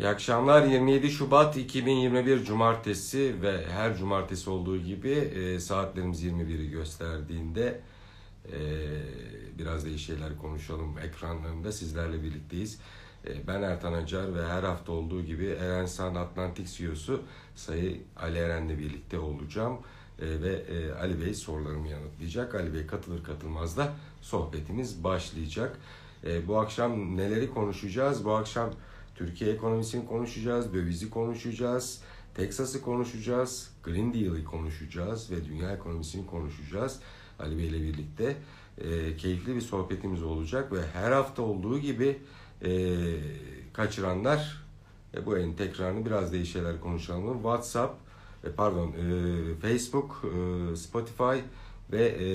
İyi akşamlar. 27 Şubat 2021 Cumartesi ve her cumartesi olduğu gibi e, saatlerimiz 21'i gösterdiğinde e, biraz iyi şeyler konuşalım ekranlarında sizlerle birlikteyiz. E, ben Ertan Acar ve her hafta olduğu gibi Erensan Atlantik CEO'su Sayı Ali Eren'le birlikte olacağım. E, ve e, Ali Bey sorularımı yanıtlayacak. Ali Bey katılır katılmaz da sohbetimiz başlayacak. E, bu akşam neleri konuşacağız? Bu akşam Türkiye ekonomisini konuşacağız, dövizi konuşacağız, Texas'ı konuşacağız, Green Deal'i konuşacağız ve dünya ekonomisini konuşacağız. Ali Bey ile birlikte e, keyifli bir sohbetimiz olacak ve her hafta olduğu gibi e, kaçıranlar e, bu en tekrarını biraz değişik şeyler konuşalım. WhatsApp, e, pardon, e, Facebook, e, Spotify ve e,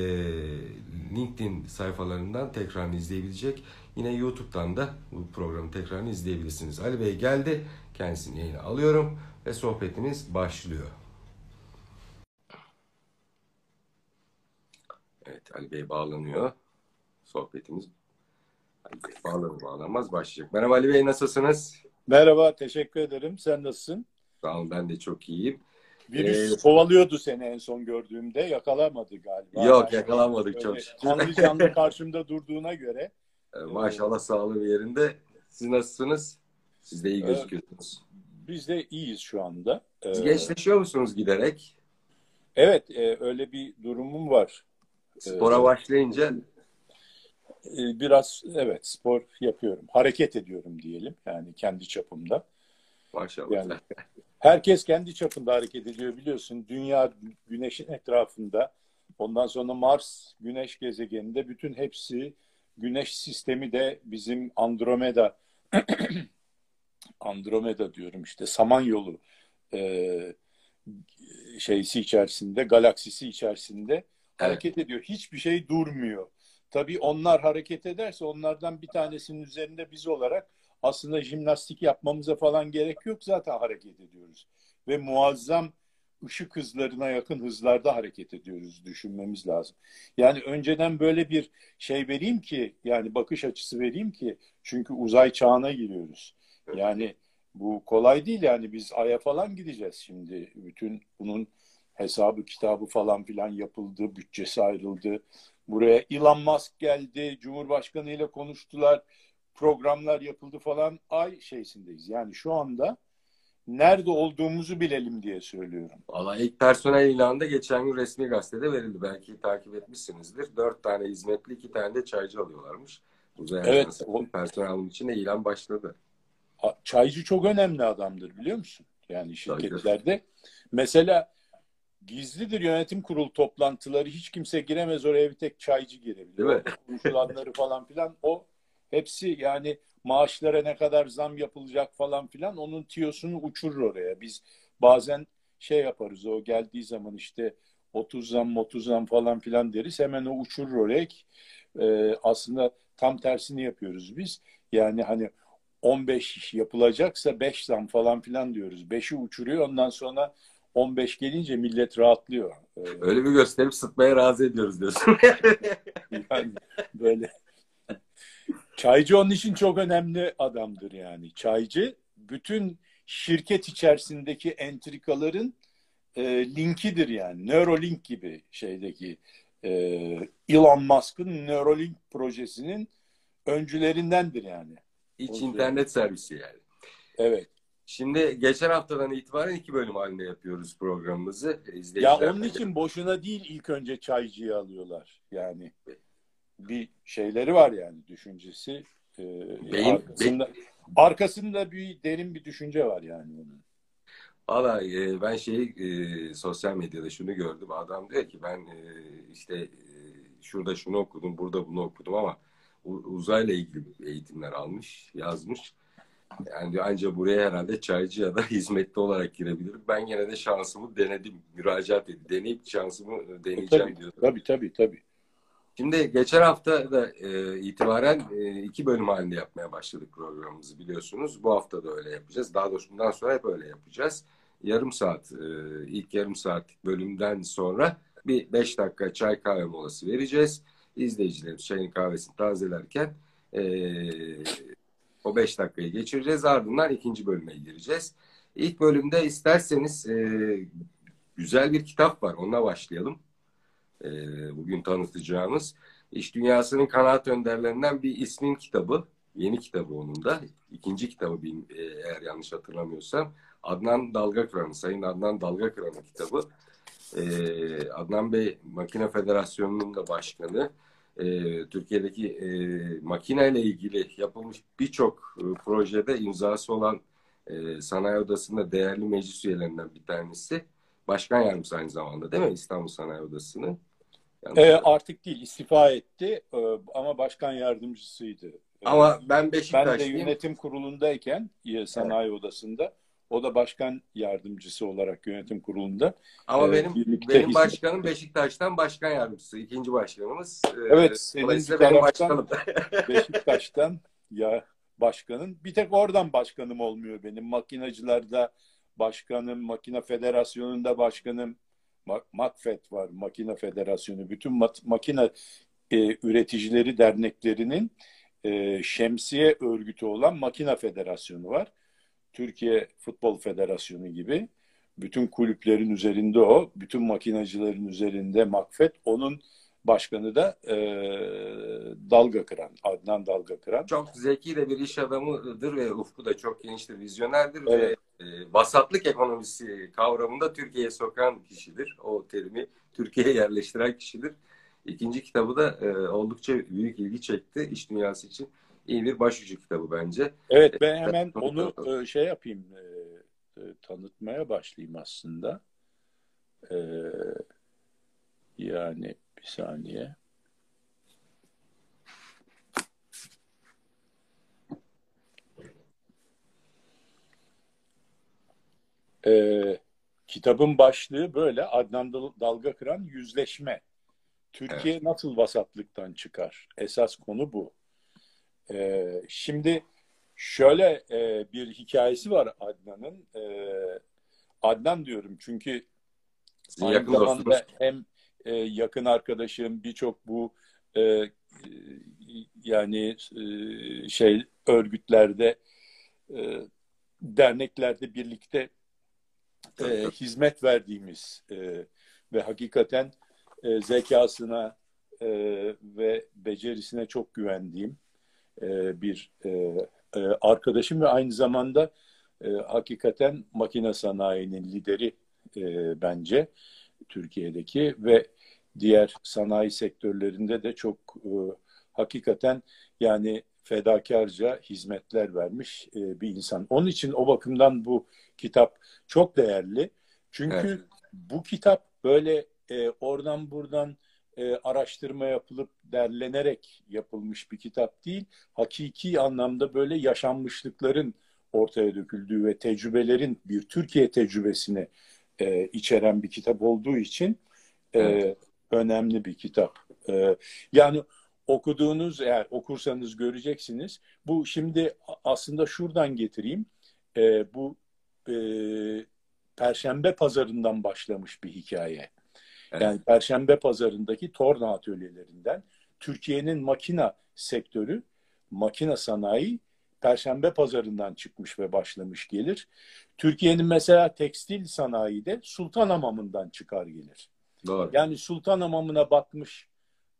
LinkedIn sayfalarından tekrarını izleyebilecek. Yine YouTube'dan da bu programı tekrarını izleyebilirsiniz. Ali Bey geldi. Kendisini yayına alıyorum ve sohbetimiz başlıyor. Evet Ali Bey bağlanıyor. Sohbetimiz Ali Bey bağlanır bağlanmaz başlayacak. Merhaba Ali Bey nasılsınız? Merhaba teşekkür ederim. Sen nasılsın? Sağ olun ben de çok iyiyim. Virüs ee, kovalıyordu seni en son gördüğümde. Yakalamadı galiba. Yok yani yakalamadık çok. Canlı canlı karşımda durduğuna göre. Ee, maşallah sağlığı yerinde. Siz nasılsınız? Siz de iyi ee, gözüküyorsunuz. Biz de iyiyiz şu anda. Siz gençleşiyor musunuz giderek? Evet e, öyle bir durumum var. Spora ee, başlayınca e, biraz evet spor yapıyorum. Hareket ediyorum diyelim yani kendi çapımda. Maşallah. Yani herkes kendi çapında hareket ediyor biliyorsun. Dünya güneşin etrafında. Ondan sonra Mars güneş gezegeninde bütün hepsi güneş sistemi de bizim Andromeda Andromeda diyorum işte Samanyolu e, şeysi içerisinde, galaksisi içerisinde evet. hareket ediyor. Hiçbir şey durmuyor. Tabii onlar hareket ederse onlardan bir tanesinin üzerinde biz olarak aslında jimnastik yapmamıza falan gerek yok. Zaten hareket ediyoruz. Ve muazzam ışık hızlarına yakın hızlarda hareket ediyoruz. Düşünmemiz lazım. Yani önceden böyle bir şey vereyim ki yani bakış açısı vereyim ki çünkü uzay çağına giriyoruz. Yani bu kolay değil yani biz Ay'a falan gideceğiz şimdi. Bütün bunun hesabı kitabı falan filan yapıldı, bütçesi ayrıldı. Buraya Elon Musk geldi, Cumhurbaşkanı ile konuştular, programlar yapıldı falan. Ay şeysindeyiz. Yani şu anda nerede olduğumuzu bilelim diye söylüyorum. Valla ilk personel ilanı da geçen gün resmi gazetede verildi. Belki takip etmişsinizdir. Dört tane hizmetli, iki tane de çaycı alıyorlarmış. Uzay evet. O... Personel alım için de ilan başladı. Çaycı çok önemli adamdır biliyor musun? Yani şirketlerde. Mesela gizlidir yönetim kurulu toplantıları. Hiç kimse giremez oraya bir tek çaycı girebilir. Değil mi? Konuşulanları falan filan. O hepsi yani maaşlara ne kadar zam yapılacak falan filan onun tiyosunu uçurur oraya. Biz bazen şey yaparız o geldiği zaman işte 30 zam 30 zam falan filan deriz hemen o uçurur oraya. Ee, aslında tam tersini yapıyoruz biz. Yani hani 15 iş yapılacaksa 5 zam falan filan diyoruz. 5'i uçuruyor ondan sonra 15 gelince millet rahatlıyor. Ee, Öyle bir gösterip sıtmaya razı ediyoruz diyorsun. yani böyle Çaycı onun için çok önemli adamdır yani. Çaycı bütün şirket içerisindeki entrikaların e, linkidir yani. Neuralink gibi şeydeki e, Elon Musk'ın Neuralink projesinin öncülerindendir yani. İç internet servisi yani. Evet. Şimdi geçen haftadan itibaren iki bölüm halinde yapıyoruz programımızı. Ya onun için boşuna değil ilk önce çaycıyı alıyorlar. Yani bir şeyleri var yani düşüncesi. E, beyin, arkasında, beyin. arkasında bir derin bir düşünce var yani onun. Valla e, ben şey e, sosyal medyada şunu gördüm. Adam diyor ki ben e, işte e, şurada şunu okudum, burada bunu okudum ama uzayla ilgili eğitimler almış, yazmış. Yani diyor ancak buraya herhalde çaycı ya da hizmetli olarak girebilirim. Ben yine de şansımı denedim, müracaat edip deneyip şansımı deneyeceğim tabii, diyor. Tabii tabii tabii. Şimdi geçen hafta da e, itibaren e, iki bölüm halinde yapmaya başladık programımızı biliyorsunuz. Bu hafta da öyle yapacağız. Daha doğrusu bundan sonra hep öyle yapacağız. Yarım saat, e, ilk yarım saatlik bölümden sonra bir beş dakika çay kahve molası vereceğiz. İzleyicilerimiz çayın kahvesini tazelerken e, O 5 dakikayı geçireceğiz. Ardından ikinci bölüme gireceğiz. İlk bölümde isterseniz e, güzel bir kitap var. Onunla başlayalım. E, bugün tanıtacağımız. İş Dünyası'nın kanaat önderlerinden bir ismin kitabı. Yeni kitabı onun da. İkinci kitabı e, eğer yanlış hatırlamıyorsam. Adnan Dalgakıran'ın, Sayın Adnan Dalgakıran'ın kitabı. Ee, Adnan Bey Makine Federasyonu'nun da başkanı. Ee, Türkiye'deki e, makineyle ilgili yapılmış birçok e, projede imzası olan e, Sanayi Odası'nda değerli meclis üyelerinden bir tanesi. Başkan yardımcısı aynı zamanda değil mi İstanbul Sanayi Odası'nın? E, artık değil istifa etti e, ama başkan yardımcısıydı. Ama ben Beşiktaşlıyım. Ben de yönetim kurulundayken Sanayi evet. Odası'nda o da başkan yardımcısı olarak yönetim kurulunda. Ama e, benim benim başkanım Beşiktaş'tan başkan yardımcısı. ikinci başkanımız. E, evet. Senin benim başkanım. Beşiktaş'tan ya başkanın. Bir tek oradan başkanım olmuyor benim. Makinacılarda başkanım, Makine Federasyonu'nda başkanım. Makfet var, Makine Federasyonu. Bütün makine e, üreticileri derneklerinin e, şemsiye örgütü olan Makine Federasyonu var. Türkiye Futbol Federasyonu gibi bütün kulüplerin üzerinde o, bütün makinacıların üzerinde Makfet, onun başkanı da e, Dalga Kıran, Adnan Dalga Kıran. Çok zeki de bir iş adamıdır ve ufku da çok geniştir, vizyonerdir evet. ve e, vasatlık ekonomisi kavramında Türkiye'ye sokan kişidir. O terimi Türkiye'ye yerleştiren kişidir. İkinci kitabı da e, oldukça büyük ilgi çekti iş dünyası için iyi bir başucu kitabı bence. Evet ben hemen onu e, şey yapayım e, e, tanıtmaya başlayayım aslında. Yani bir saniye. Ee, kitabın başlığı böyle Adnan Dalga Kıran Yüzleşme. Türkiye evet. nasıl vasatlıktan çıkar? Esas konu bu. E, şimdi şöyle e, bir hikayesi var Adnan'ın. E, Adnan diyorum çünkü Sizin aynı zamanda dostunuz. hem e, yakın arkadaşım birçok bu e, yani e, şey örgütlerde e, derneklerde birlikte e, hizmet verdiğimiz e, ve hakikaten e, zekasına e, ve becerisine çok güvendiğim e, bir e, e, arkadaşım ve aynı zamanda hakikaten makine sanayinin lideri bence Türkiye'deki ve diğer sanayi sektörlerinde de çok hakikaten yani fedakarca hizmetler vermiş bir insan. Onun için o bakımdan bu kitap çok değerli. Çünkü evet. bu kitap böyle oradan buradan e, araştırma yapılıp derlenerek yapılmış bir kitap değil. Hakiki anlamda böyle yaşanmışlıkların ortaya döküldüğü ve tecrübelerin bir Türkiye tecrübesini e, içeren bir kitap olduğu için e, evet. önemli bir kitap. E, yani okuduğunuz eğer okursanız göreceksiniz. Bu şimdi aslında şuradan getireyim. E, bu e, Perşembe pazarından başlamış bir hikaye. Evet. Yani Perşembe pazarındaki torna atölyelerinden Türkiye'nin makina sektörü, makina sanayi Perşembe pazarından çıkmış ve başlamış gelir. Türkiye'nin mesela tekstil sanayi de Sultanhamam'ından çıkar gelir. Doğru. Yani Sultanhamam'ına bakmış,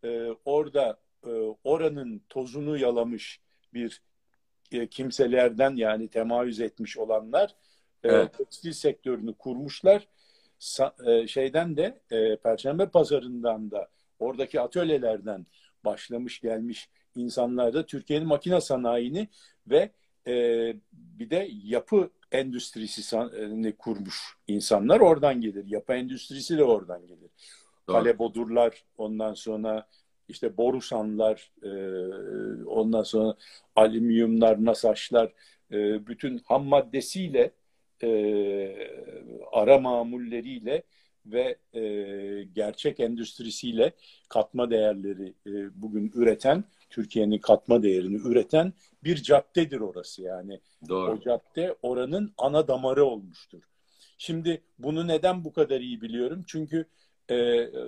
e, orada e, oranın tozunu yalamış bir e, kimselerden yani temayüz etmiş olanlar e, evet. tekstil sektörünü kurmuşlar e, şeyden de e, Perşembe Pazarı'ndan da oradaki atölyelerden başlamış gelmiş insanlar da Türkiye'nin makine sanayini ve e, bir de yapı endüstrisini kurmuş insanlar oradan gelir. Yapı endüstrisi de oradan gelir. Doğru. Kale Bodurlar, ondan sonra işte Borusanlar, e, ondan sonra alüminyumlar, nasaşlar, e, bütün ham maddesiyle e, ara mamulleriyle ve e, gerçek endüstrisiyle katma değerleri e, bugün üreten, Türkiye'nin katma değerini üreten bir caddedir orası yani. Doğru. O cadde oranın ana damarı olmuştur. Şimdi bunu neden bu kadar iyi biliyorum? Çünkü e,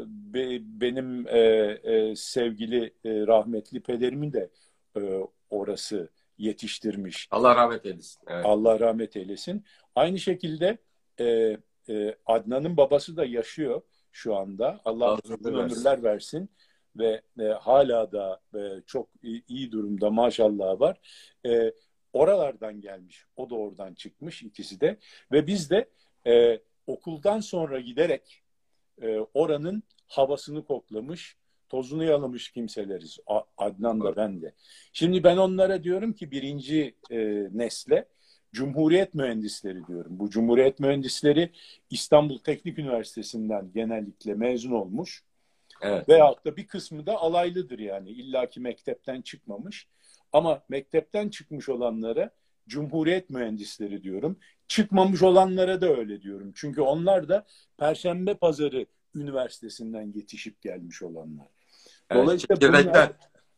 be, benim e, e, sevgili e, rahmetli pederimin de e, orası yetiştirmiş. Allah rahmet eylesin. Evet. Allah rahmet eylesin. Aynı şekilde e, e, Adnan'ın babası da yaşıyor şu anda. Allah uzun ömürler versin ve e, hala da e, çok iyi, iyi durumda maşallah var. E, oralardan gelmiş. O da oradan çıkmış ikisi de. Ve biz de e, okuldan sonra giderek e, oranın havasını koklamış, tozunu yalamış kimseleriz. Adnan da ben de. Şimdi ben onlara diyorum ki birinci e, nesle Cumhuriyet mühendisleri diyorum. Bu Cumhuriyet mühendisleri İstanbul Teknik Üniversitesi'nden genellikle mezun olmuş. Evet. Veyahut da bir kısmı da alaylıdır yani. illaki mektepten çıkmamış. Ama mektepten çıkmış olanlara Cumhuriyet mühendisleri diyorum. Çıkmamış olanlara da öyle diyorum. Çünkü onlar da Perşembe Pazarı Üniversitesi'nden yetişip gelmiş olanlar. Evet, Dolayısıyla çekirdekler. bunlar,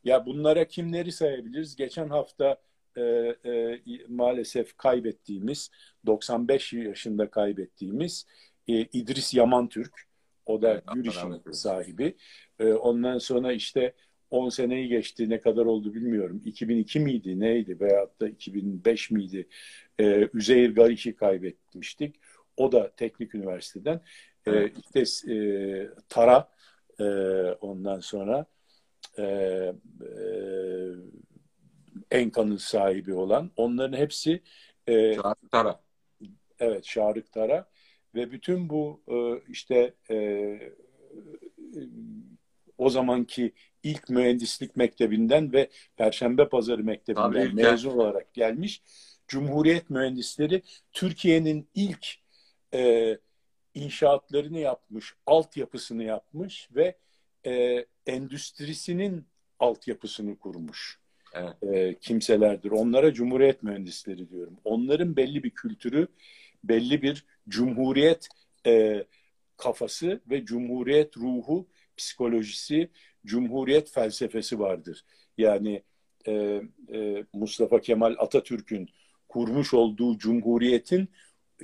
ya bunlara kimleri sayabiliriz? Geçen hafta e, e, maalesef kaybettiğimiz 95 yaşında kaybettiğimiz e, İdris Yaman Türk. O da Evet, Güriş'in sahibi. E, ondan sonra işte 10 seneyi geçti ne kadar oldu bilmiyorum. 2002 miydi neydi veyahut da 2005 miydi? E, Üzeyir Gariş'i kaybetmiştik. O da Teknik Üniversiteden. E, Evet. işte e, Tara e, ondan sonra e, e, Enka'nın sahibi olan onların hepsi e, Şahit Tara. evet Şarık Tara ve bütün bu e, işte e, e, o zamanki ilk mühendislik mektebinden ve Perşembe Pazarı Mektebi'nden Tabii, mezun olarak gelmiş Cumhuriyet mühendisleri Türkiye'nin ilk e, inşaatlarını yapmış, altyapısını yapmış ve e, endüstrisinin altyapısını kurmuş Evet. e, kimselerdir. Onlara cumhuriyet mühendisleri diyorum. Onların belli bir kültürü, belli bir cumhuriyet e, kafası ve cumhuriyet ruhu, psikolojisi, cumhuriyet felsefesi vardır. Yani e, e, Mustafa Kemal Atatürk'ün kurmuş olduğu cumhuriyetin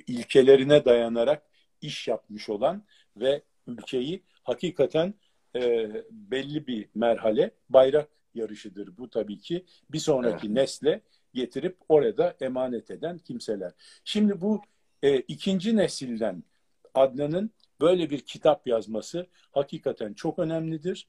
ilkelerine dayanarak iş yapmış olan ve ülkeyi hakikaten e, belli bir merhale bayrak yarışıdır. Bu tabii ki bir sonraki nesle getirip orada emanet eden kimseler. Şimdi bu e, ikinci nesilden Adnan'ın böyle bir kitap yazması hakikaten çok önemlidir.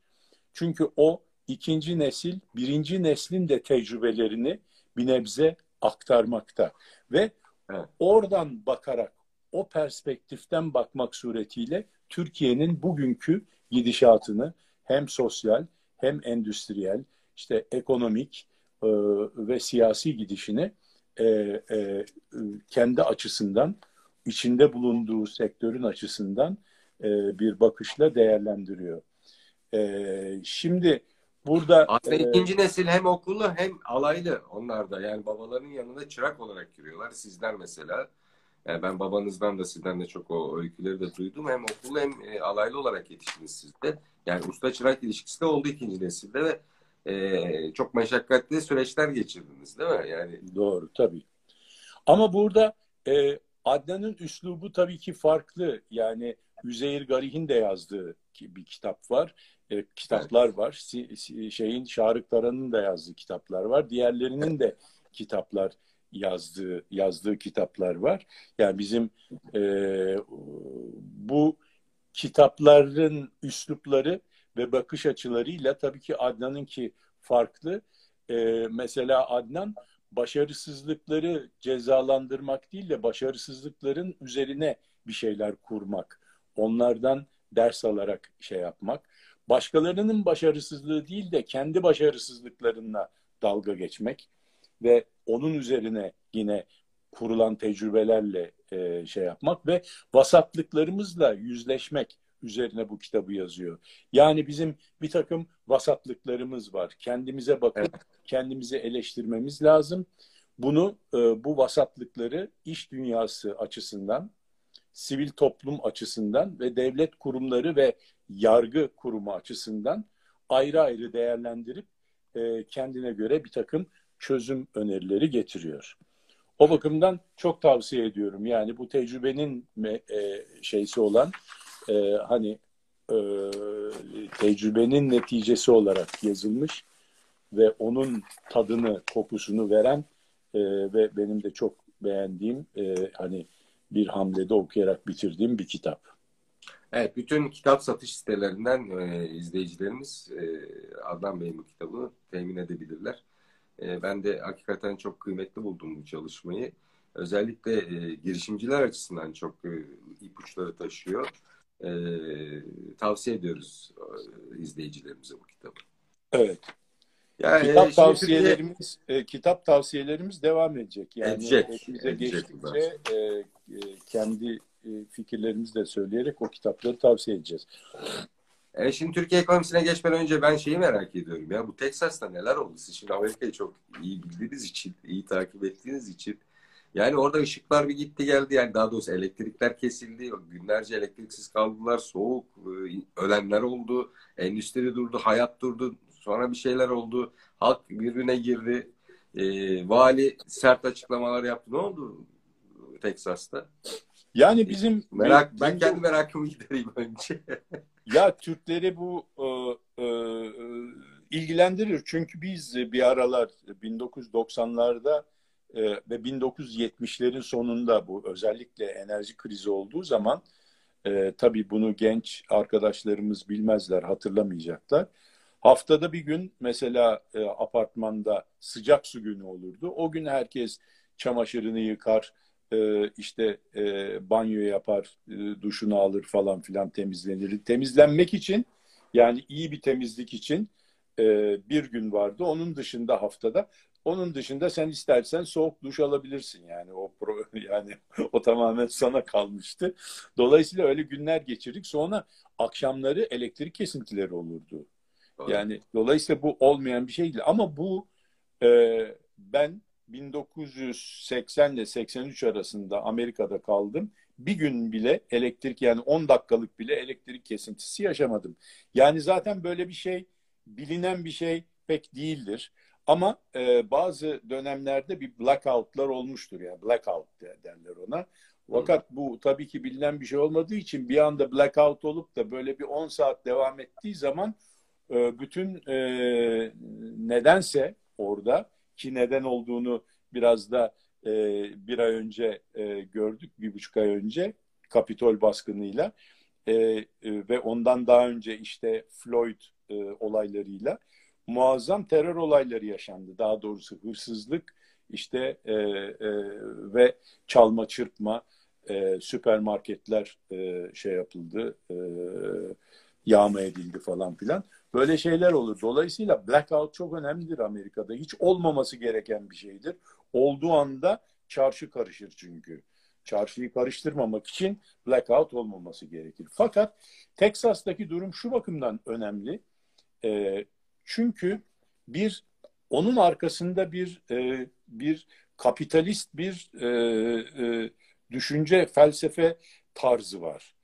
Çünkü o ikinci nesil, birinci neslin de tecrübelerini bir nebze aktarmakta. Ve Evet. oradan bakarak, o perspektiften bakmak suretiyle Türkiye'nin bugünkü gidişatını hem sosyal hem endüstriyel, işte ekonomik e, ve siyasi gidişini e, e, kendi açısından, içinde bulunduğu sektörün açısından e, bir bakışla değerlendiriyor. E, şimdi burada Aslında e, ikinci nesil hem okullu hem alaylı onlar da. Yani babaların yanında çırak olarak giriyorlar. Sizler mesela. Yani ben babanızdan da sizden de çok o öyküleri de duydum. Hem okullu hem e, alaylı olarak yetiştiniz siz de. Yani usta çırak ilişkisi de oldu ikinci nesilde ve e, çok meşakkatli süreçler geçirdiniz değil mi? Yani Doğru tabii. Ama burada e, Adnan'ın üslubu tabii ki farklı. Yani Üzeyir Garih'in de yazdığı bir kitap var. E, kitaplar var. Si- si- şeyin Şarık Taran'ın da yazdığı kitaplar var. Diğerlerinin de kitaplar yazdığı yazdığı kitaplar var. Yani bizim e, bu kitapların üslupları ve bakış açılarıyla tabii ki Adnan'ınki farklı. E, mesela Adnan başarısızlıkları cezalandırmak değil de başarısızlıkların üzerine bir şeyler kurmak. Onlardan ders alarak şey yapmak. Başkalarının başarısızlığı değil de kendi başarısızlıklarına dalga geçmek ve onun üzerine yine kurulan tecrübelerle e, şey yapmak ve vasatlıklarımızla yüzleşmek üzerine bu kitabı yazıyor. Yani bizim bir takım vasatlıklarımız var. Kendimize bakıp kendimizi eleştirmemiz lazım. Bunu e, bu vasatlıkları iş dünyası açısından, sivil toplum açısından ve devlet kurumları ve yargı kurumu açısından ayrı ayrı değerlendirip e, kendine göre bir takım çözüm önerileri getiriyor. O bakımdan çok tavsiye ediyorum. Yani bu tecrübenin e, şeysi olan e, hani e, tecrübenin neticesi olarak yazılmış ve onun tadını, kokusunu veren e, ve benim de çok beğendiğim e, hani bir hamlede okuyarak bitirdiğim bir kitap. Evet, bütün kitap satış sitelerinden e, izleyicilerimiz e, Adnan Bey'in bu kitabını temin edebilirler. E, ben de hakikaten çok kıymetli buldum bu çalışmayı. Özellikle e, girişimciler açısından çok e, ipuçları taşıyor. E, tavsiye ediyoruz e, izleyicilerimize bu kitabı. Evet. Yani kitap tavsiyelerimiz Türkiye... e, kitap tavsiyelerimiz devam edecek. Yani edecek, bize geçtikçe e, e, kendi e, fikirlerimizi de söyleyerek o kitapları tavsiye edeceğiz. E şimdi Türkiye ekonomisine geçmeden önce ben şeyi merak ediyorum ya bu Teksas'ta neler oldu? Siz şimdi Amerika'yı çok iyi bildiğiniz için, iyi takip ettiğiniz için yani orada ışıklar bir gitti geldi yani daha doğrusu elektrikler kesildi. Günlerce elektriksiz kaldılar. Soğuk, e, ölenler oldu. Endüstri durdu, hayat durdu. Sonra bir şeyler oldu. Halk birbirine girdi. E, vali sert açıklamalar yaptı. Ne oldu Teksas'ta? Yani bizim merak bizim, ben kendi merakımı gidereyim önce. ya Türkleri bu e, e, ilgilendirir çünkü biz bir aralar 1990'larda e, ve 1970'lerin sonunda bu özellikle enerji krizi olduğu zaman e, tabii bunu genç arkadaşlarımız bilmezler, hatırlamayacaklar. Haftada bir gün mesela e, apartmanda sıcak su günü olurdu. O gün herkes çamaşırını yıkar, e, işte e, banyo yapar, e, duşunu alır falan filan temizlenir. Temizlenmek için yani iyi bir temizlik için e, bir gün vardı. Onun dışında haftada onun dışında sen istersen soğuk duş alabilirsin yani o pro, yani o tamamen sana kalmıştı. Dolayısıyla öyle günler geçirdik. Sonra akşamları elektrik kesintileri olurdu. Yani dolayısıyla bu olmayan bir şey değil. Ama bu e, ben 1980 ile 83 arasında Amerika'da kaldım. Bir gün bile elektrik yani 10 dakikalık bile elektrik kesintisi yaşamadım. Yani zaten böyle bir şey bilinen bir şey pek değildir. Ama e, bazı dönemlerde bir blackoutlar olmuştur yani blackout derler ona. Fakat bu tabii ki bilinen bir şey olmadığı için bir anda blackout olup da böyle bir 10 saat devam ettiği zaman e, bütün e, nedense orada ki neden olduğunu biraz da e, bir ay önce e, gördük, bir buçuk ay önce Kapitol baskınıyla e, e, ve ondan daha önce işte Floyd e, olaylarıyla muazzam terör olayları yaşandı. Daha doğrusu hırsızlık işte e, e, ve çalma çırpma e, süpermarketler e, şey yapıldı e, yağma edildi falan filan. Böyle şeyler olur. Dolayısıyla blackout çok önemlidir Amerika'da. Hiç olmaması gereken bir şeydir. Olduğu anda çarşı karışır çünkü. Çarşıyı karıştırmamak için blackout olmaması gerekir. Fakat Teksas'taki durum şu bakımdan önemli. E, çünkü bir onun arkasında bir e, bir kapitalist bir e, e, düşünce felsefe tarzı var.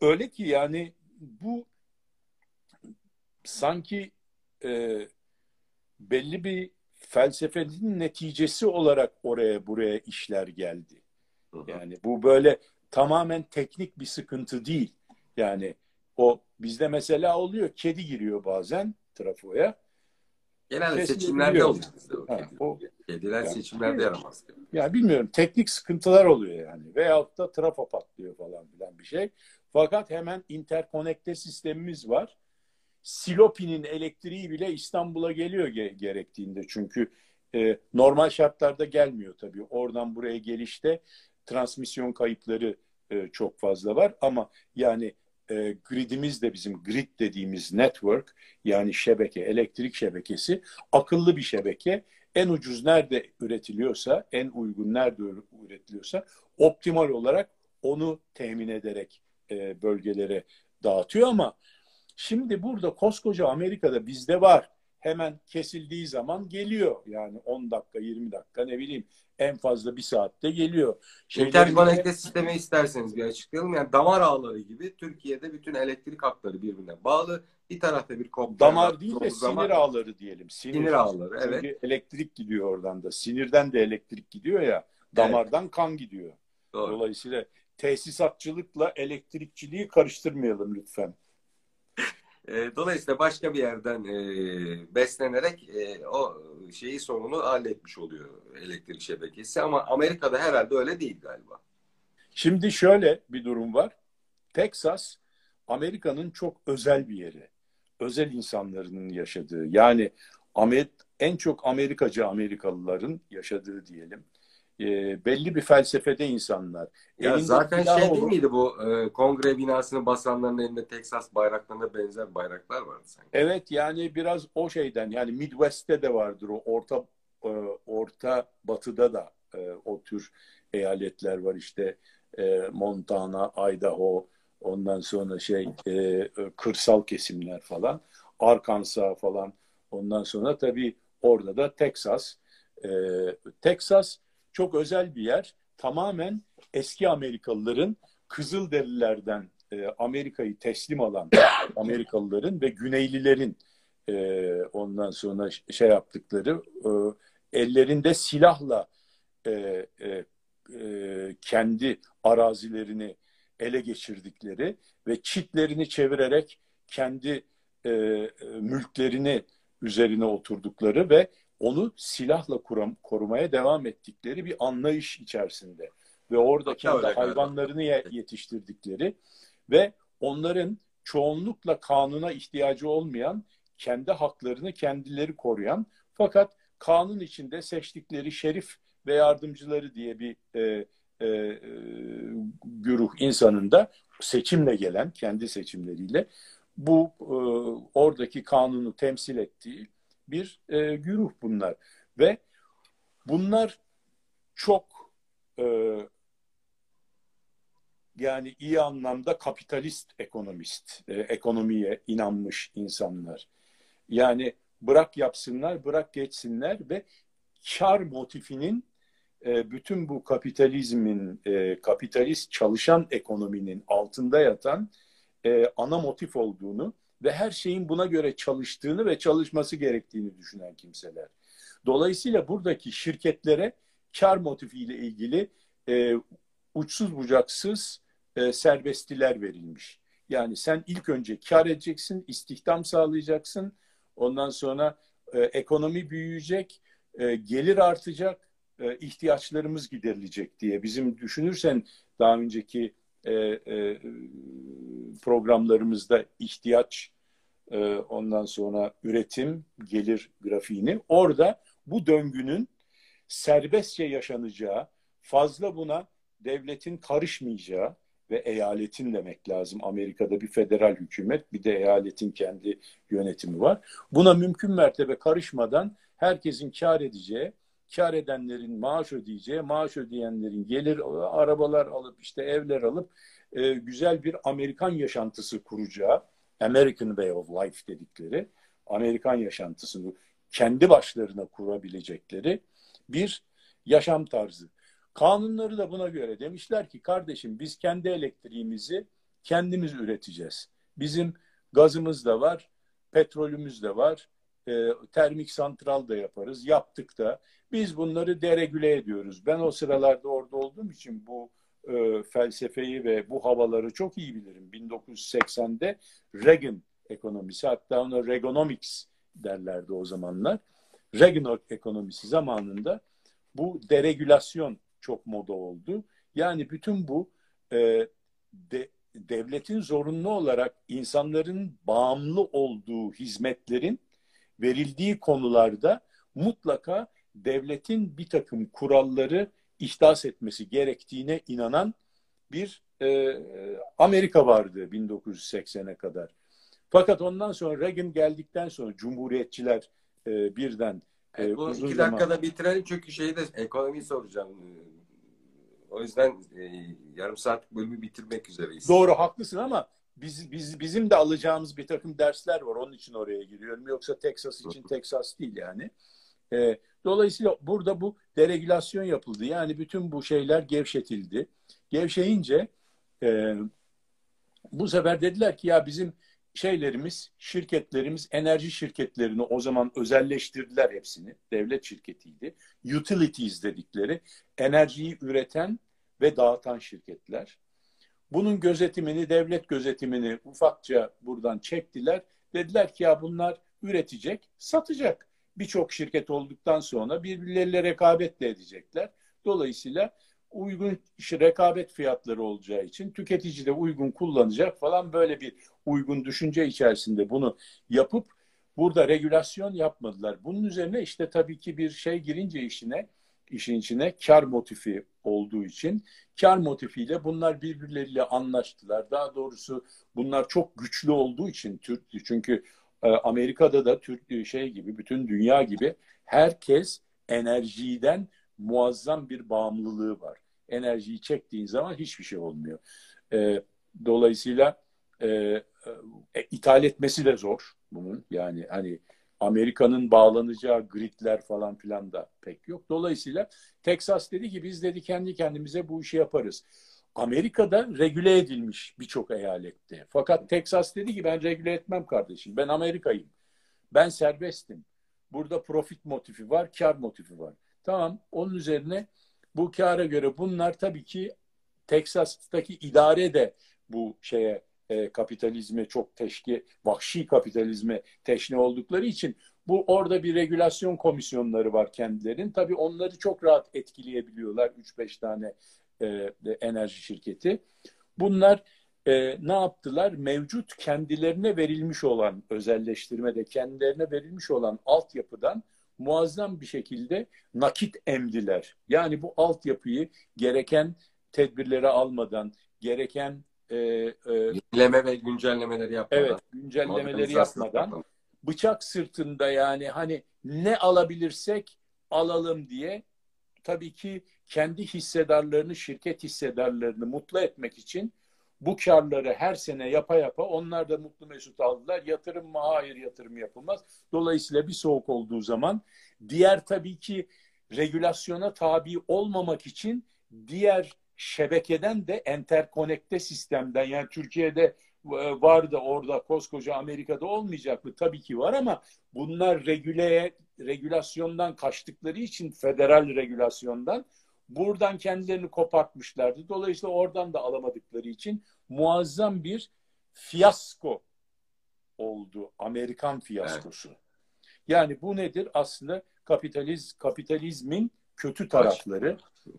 Öyle ki yani bu sanki e, belli bir felsefenin neticesi olarak oraya buraya işler geldi. Yani bu böyle tamamen teknik bir sıkıntı değil. Yani o bizde mesela oluyor kedi giriyor bazen trafoya. Genelde seçimlerde oluyor ha, o Kediler yani, seçimlerde yaramaz. Ya yani bilmiyorum teknik sıkıntılar oluyor yani. Veyahut da trafo patlıyor falan filan bir şey. Fakat hemen interkonekte sistemimiz var. Silopi'nin elektriği bile İstanbul'a geliyor ge- gerektiğinde. Çünkü e, normal şartlarda gelmiyor tabii. Oradan buraya gelişte transmisyon kayıpları e, çok fazla var. Ama yani e, gridimiz de bizim grid dediğimiz network yani şebeke, elektrik şebekesi akıllı bir şebeke. En ucuz nerede üretiliyorsa, en uygun nerede üretiliyorsa optimal olarak onu temin ederek e, bölgelere dağıtıyor ama şimdi burada koskoca Amerika'da bizde var. Hemen kesildiği zaman geliyor. Yani 10 dakika, 20 dakika ne bileyim en fazla bir saatte geliyor. İnterkonekte sistemi isterseniz bir açıklayalım. Yani damar ağları gibi Türkiye'de bütün elektrik hatları birbirine bağlı. Bir tarafta bir kopya Damar değil de zaman... sinir ağları diyelim. Sinir, sinir ağları evet. Çünkü elektrik gidiyor oradan da. Sinirden de elektrik gidiyor ya. Damardan evet. kan gidiyor. Doğru. Dolayısıyla tesisatçılıkla elektrikçiliği karıştırmayalım lütfen. E, dolayısıyla başka bir yerden e, beslenerek e, o şeyi sorunu halletmiş oluyor elektrik şebekesi ama Amerika'da herhalde öyle değil galiba. Şimdi şöyle bir durum var. Texas Amerika'nın çok özel bir yeri. Özel insanların yaşadığı yani en çok Amerikacı Amerikalıların yaşadığı diyelim e, belli bir felsefede insanlar. Ya elinde zaten şey değil miydi bu e, kongre binasını basanların elinde Texas bayraklarına benzer bayraklar vardı sanki. Evet yani biraz o şeyden yani Midwest'te de vardır o orta e, orta batıda da e, o tür eyaletler var işte e, Montana, Idaho ondan sonra şey e, kırsal kesimler falan Arkansas falan ondan sonra tabii orada da Texas e, Texas çok özel bir yer. Tamamen eski Amerikalıların Kızılderililerden e, Amerika'yı teslim alan Amerikalıların ve Güneylilerin e, ondan sonra şey yaptıkları e, ellerinde silahla e, e, e, kendi arazilerini ele geçirdikleri ve çitlerini çevirerek kendi e, mülklerini üzerine oturdukları ve onu silahla kuram, korumaya devam ettikleri bir anlayış içerisinde ve orada kendi hayvanlarını yetiştirdikleri ve onların çoğunlukla kanuna ihtiyacı olmayan kendi haklarını kendileri koruyan fakat kanun içinde seçtikleri şerif ve yardımcıları diye bir e, e, e, güruh insanın da seçimle gelen kendi seçimleriyle bu e, oradaki kanunu temsil ettiği bir e, güruh bunlar. Ve bunlar çok e, yani iyi anlamda kapitalist ekonomist, e, ekonomiye inanmış insanlar. Yani bırak yapsınlar, bırak geçsinler ve kar motifinin e, bütün bu kapitalizmin, e, kapitalist çalışan ekonominin altında yatan e, ana motif olduğunu ve her şeyin buna göre çalıştığını ve çalışması gerektiğini düşünen kimseler. Dolayısıyla buradaki şirketlere kar motifiyle ilgili e, uçsuz bucaksız e, serbestiler verilmiş. Yani sen ilk önce kar edeceksin, istihdam sağlayacaksın. Ondan sonra e, ekonomi büyüyecek, e, gelir artacak, e, ihtiyaçlarımız giderilecek diye. Bizim düşünürsen daha önceki e, e, programlarımızda ihtiyaç e, ondan sonra üretim gelir grafiğini orada bu döngünün serbestçe yaşanacağı fazla buna devletin karışmayacağı ve eyaletin demek lazım. Amerika'da bir federal hükümet bir de eyaletin kendi yönetimi var. Buna mümkün mertebe karışmadan herkesin kar edeceği kar edenlerin maaş ödeyeceği, maaş ödeyenlerin gelir arabalar alıp işte evler alıp e, güzel bir Amerikan yaşantısı kuracağı, American Way of Life dedikleri, Amerikan yaşantısını kendi başlarına kurabilecekleri bir yaşam tarzı. Kanunları da buna göre demişler ki kardeşim biz kendi elektriğimizi kendimiz üreteceğiz. Bizim gazımız da var, petrolümüz de var, e, termik santral da yaparız. Yaptık da. Biz bunları deregüle ediyoruz. Ben o sıralarda orada olduğum için bu e, felsefeyi ve bu havaları çok iyi bilirim. 1980'de Reagan ekonomisi hatta ona Reaganomics derlerdi o zamanlar. Reagan ekonomisi zamanında bu deregülasyon çok moda oldu. Yani bütün bu e, de, devletin zorunlu olarak insanların bağımlı olduğu hizmetlerin verildiği konularda mutlaka devletin bir takım kuralları ihdas etmesi gerektiğine inanan bir e, Amerika vardı 1980'e kadar. Fakat ondan sonra Reagan geldikten sonra Cumhuriyetçiler e, birden e, e, bu uzun iki zaman... dakikada bitirelim çünkü şeyi de ekonomiyi soracağım. O yüzden e, yarım saatlik bölümü bitirmek üzereyiz. Doğru haklısın ama biz, biz bizim de alacağımız bir takım dersler var. Onun için oraya giriyorum. Yoksa Texas için Texas değil yani. E, dolayısıyla burada bu deregülasyon yapıldı. Yani bütün bu şeyler gevşetildi. Gevşeyince e, bu sefer dediler ki ya bizim şeylerimiz, şirketlerimiz, enerji şirketlerini o zaman özelleştirdiler hepsini. Devlet şirketiydi. Utilities dedikleri enerjiyi üreten ve dağıtan şirketler. Bunun gözetimini, devlet gözetimini ufakça buradan çektiler Dediler ki ya bunlar üretecek, satacak. Birçok şirket olduktan sonra birbirleriyle rekabet de edecekler. Dolayısıyla uygun rekabet fiyatları olacağı için tüketici de uygun kullanacak falan böyle bir uygun düşünce içerisinde bunu yapıp burada regülasyon yapmadılar. Bunun üzerine işte tabii ki bir şey girince işine işin içine kar motifi olduğu için kar motifiyle bunlar birbirleriyle anlaştılar. Daha doğrusu bunlar çok güçlü olduğu için Türk çünkü e, Amerika'da da Türk şey gibi bütün dünya gibi herkes enerjiden muazzam bir bağımlılığı var. Enerjiyi çektiğin zaman hiçbir şey olmuyor. E, dolayısıyla e, e, ithal etmesi de zor bunun. Yani hani Amerika'nın bağlanacağı gridler falan filan da pek yok. Dolayısıyla Texas dedi ki biz dedi kendi kendimize bu işi yaparız. Amerika'da regüle edilmiş birçok eyalette. Fakat Texas dedi ki ben regüle etmem kardeşim. Ben Amerika'yım. Ben serbestim. Burada profit motifi var, kar motifi var. Tamam onun üzerine bu kâra göre bunlar tabii ki Teksas'taki idare de bu şeye e, kapitalizme çok teşki, vahşi kapitalizme teşne oldukları için bu orada bir regülasyon komisyonları var kendilerinin. Tabii onları çok rahat etkileyebiliyorlar 3-5 tane e, enerji şirketi. Bunlar e, ne yaptılar? Mevcut kendilerine verilmiş olan özelleştirmede kendilerine verilmiş olan altyapıdan muazzam bir şekilde nakit emdiler. Yani bu altyapıyı gereken tedbirleri almadan, gereken e, e, yenileme ve güncellemeleri yapmadan. Evet, güncellemeleri yapmadan bıçak sırtında yani hani ne alabilirsek alalım diye tabii ki kendi hissedarlarını, şirket hissedarlarını mutlu etmek için bu karları her sene yapa yapa onlar da mutlu mesut aldılar. Yatırım mı? Hayır yatırım yapılmaz. Dolayısıyla bir soğuk olduğu zaman diğer tabii ki regülasyona tabi olmamak için diğer şebekeden de enterkonekte sistemden yani Türkiye'de e, var da orada koskoca Amerika'da olmayacak mı? Tabii ki var ama bunlar regüleye, regülasyondan kaçtıkları için federal regülasyondan buradan kendilerini kopartmışlardı. Dolayısıyla oradan da alamadıkları için muazzam bir fiyasko oldu. Amerikan fiyaskosu. Evet. Yani bu nedir? Aslında kapitaliz kapitalizmin kötü tarafları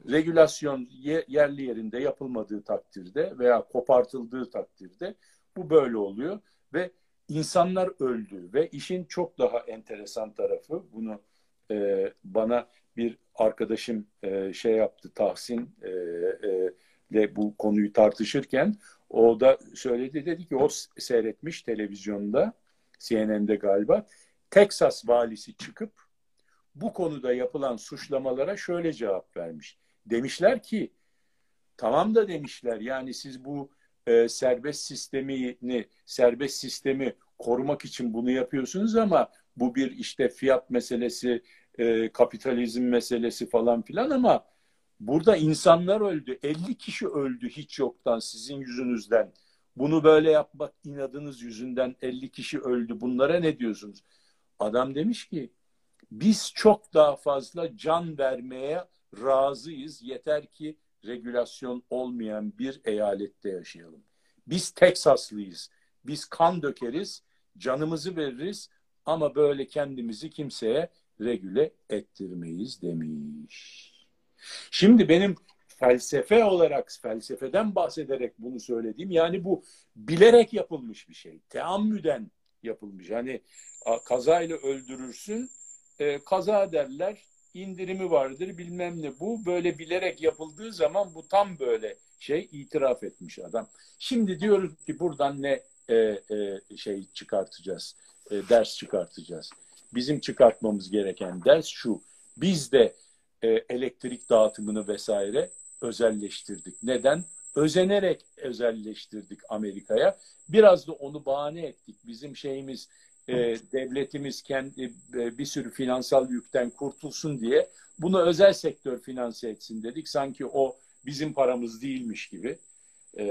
regülasyon yerli yerinde yapılmadığı takdirde veya kopartıldığı takdirde bu böyle oluyor ve insanlar öldü ve işin çok daha enteresan tarafı bunu e, bana bir arkadaşım e, şey yaptı Tahsin e, e, ile bu konuyu tartışırken o da söyledi dedi ki o seyretmiş televizyonda CNN'de galiba Texas valisi çıkıp bu konuda yapılan suçlamalara şöyle cevap vermiş. Demişler ki tamam da demişler yani siz bu e, serbest sistemini serbest sistemi korumak için bunu yapıyorsunuz ama bu bir işte fiyat meselesi, e, kapitalizm meselesi falan filan ama burada insanlar öldü. 50 kişi öldü hiç yoktan sizin yüzünüzden. Bunu böyle yapmak inadınız yüzünden 50 kişi öldü. Bunlara ne diyorsunuz? Adam demiş ki biz çok daha fazla can vermeye razıyız. Yeter ki regülasyon olmayan bir eyalette yaşayalım. Biz Teksaslıyız. Biz kan dökeriz, canımızı veririz ama böyle kendimizi kimseye regüle ettirmeyiz demiş. Şimdi benim felsefe olarak felsefeden bahsederek bunu söylediğim yani bu bilerek yapılmış bir şey. Teammüden yapılmış. Hani kazayla öldürürsün, e, kaza derler, indirimi vardır bilmem ne. Bu böyle bilerek yapıldığı zaman bu tam böyle şey itiraf etmiş adam. Şimdi diyoruz ki buradan ne e, e, şey çıkartacağız, e, ders çıkartacağız. Bizim çıkartmamız gereken ders şu. Biz de e, elektrik dağıtımını vesaire özelleştirdik. Neden? Özenerek özelleştirdik Amerika'ya. Biraz da onu bahane ettik. Bizim şeyimiz e, devletimiz kendi e, bir sürü finansal yükten kurtulsun diye bunu özel sektör finanse etsin dedik. Sanki o bizim paramız değilmiş gibi. E,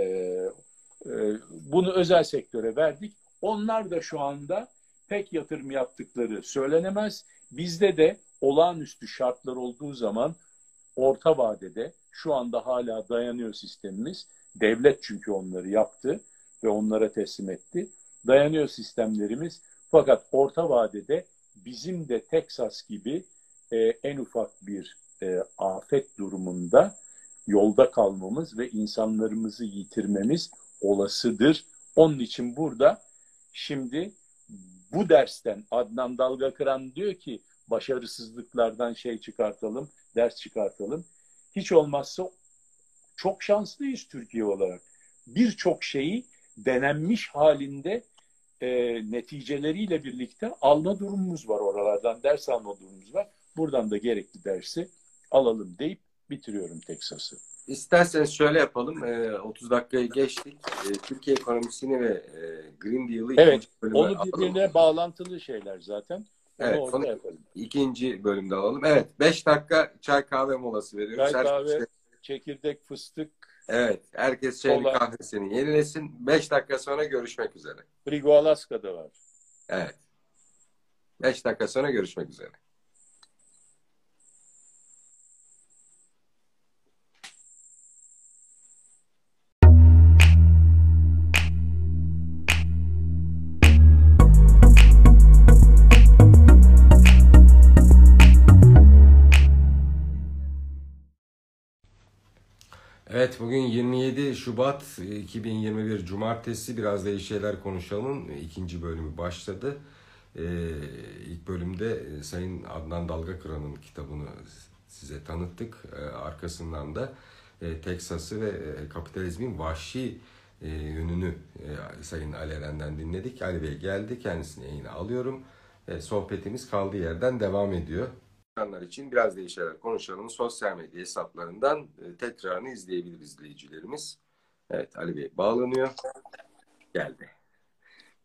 bunu özel sektöre verdik. Onlar da şu anda pek yatırım yaptıkları söylenemez. Bizde de olağanüstü şartlar olduğu zaman orta vadede şu anda hala dayanıyor sistemimiz. Devlet çünkü onları yaptı ve onlara teslim etti. dayanıyor sistemlerimiz. Fakat orta vadede bizim de Texas gibi e, en ufak bir e, afet durumunda yolda kalmamız ve insanlarımızı yitirmemiz olasıdır. Onun için burada şimdi bu dersten Adnan Dalgakıran diyor ki başarısızlıklardan şey çıkartalım, ders çıkartalım. Hiç olmazsa çok şanslıyız Türkiye olarak. Birçok şeyi denenmiş halinde e, neticeleriyle birlikte alma durumumuz var oralardan, ders alma durumumuz var. Buradan da gerekli dersi alalım deyip bitiriyorum Teksas'ı. İsterseniz şöyle yapalım. E, 30 dakikayı geçtik. E, Türkiye ekonomisini ve e, Green Deal'ı evet, onu birbirine alalım. bağlantılı şeyler zaten. Evet, onu yapalım. ikinci bölümde alalım. Evet, 5 dakika çay kahve molası veriyoruz. Çay kahve, şey... çekirdek, fıstık. Evet, herkes çayını kahvesini yenilesin. 5 dakika sonra görüşmek üzere. Frigo Alaska'da var. Evet. 5 dakika sonra görüşmek üzere. Evet bugün 27 Şubat 2021 Cumartesi biraz da şeyler konuşalım. İkinci bölümü başladı. Ee, ilk bölümde e, Sayın Adnan Dalgakıran'ın kitabını size tanıttık. Arkasından da e, Teksas'ı ve e, kapitalizmin vahşi e, yönünü e, Sayın Ali Eren'den dinledik. Ali Bey geldi kendisini yayına alıyorum. E, sohbetimiz kaldığı yerden devam ediyor insanlar için biraz şeyler konuşalım. Sosyal medya hesaplarından e, tekrarını izleyebilir izleyicilerimiz. Evet Ali Bey bağlanıyor. Geldi.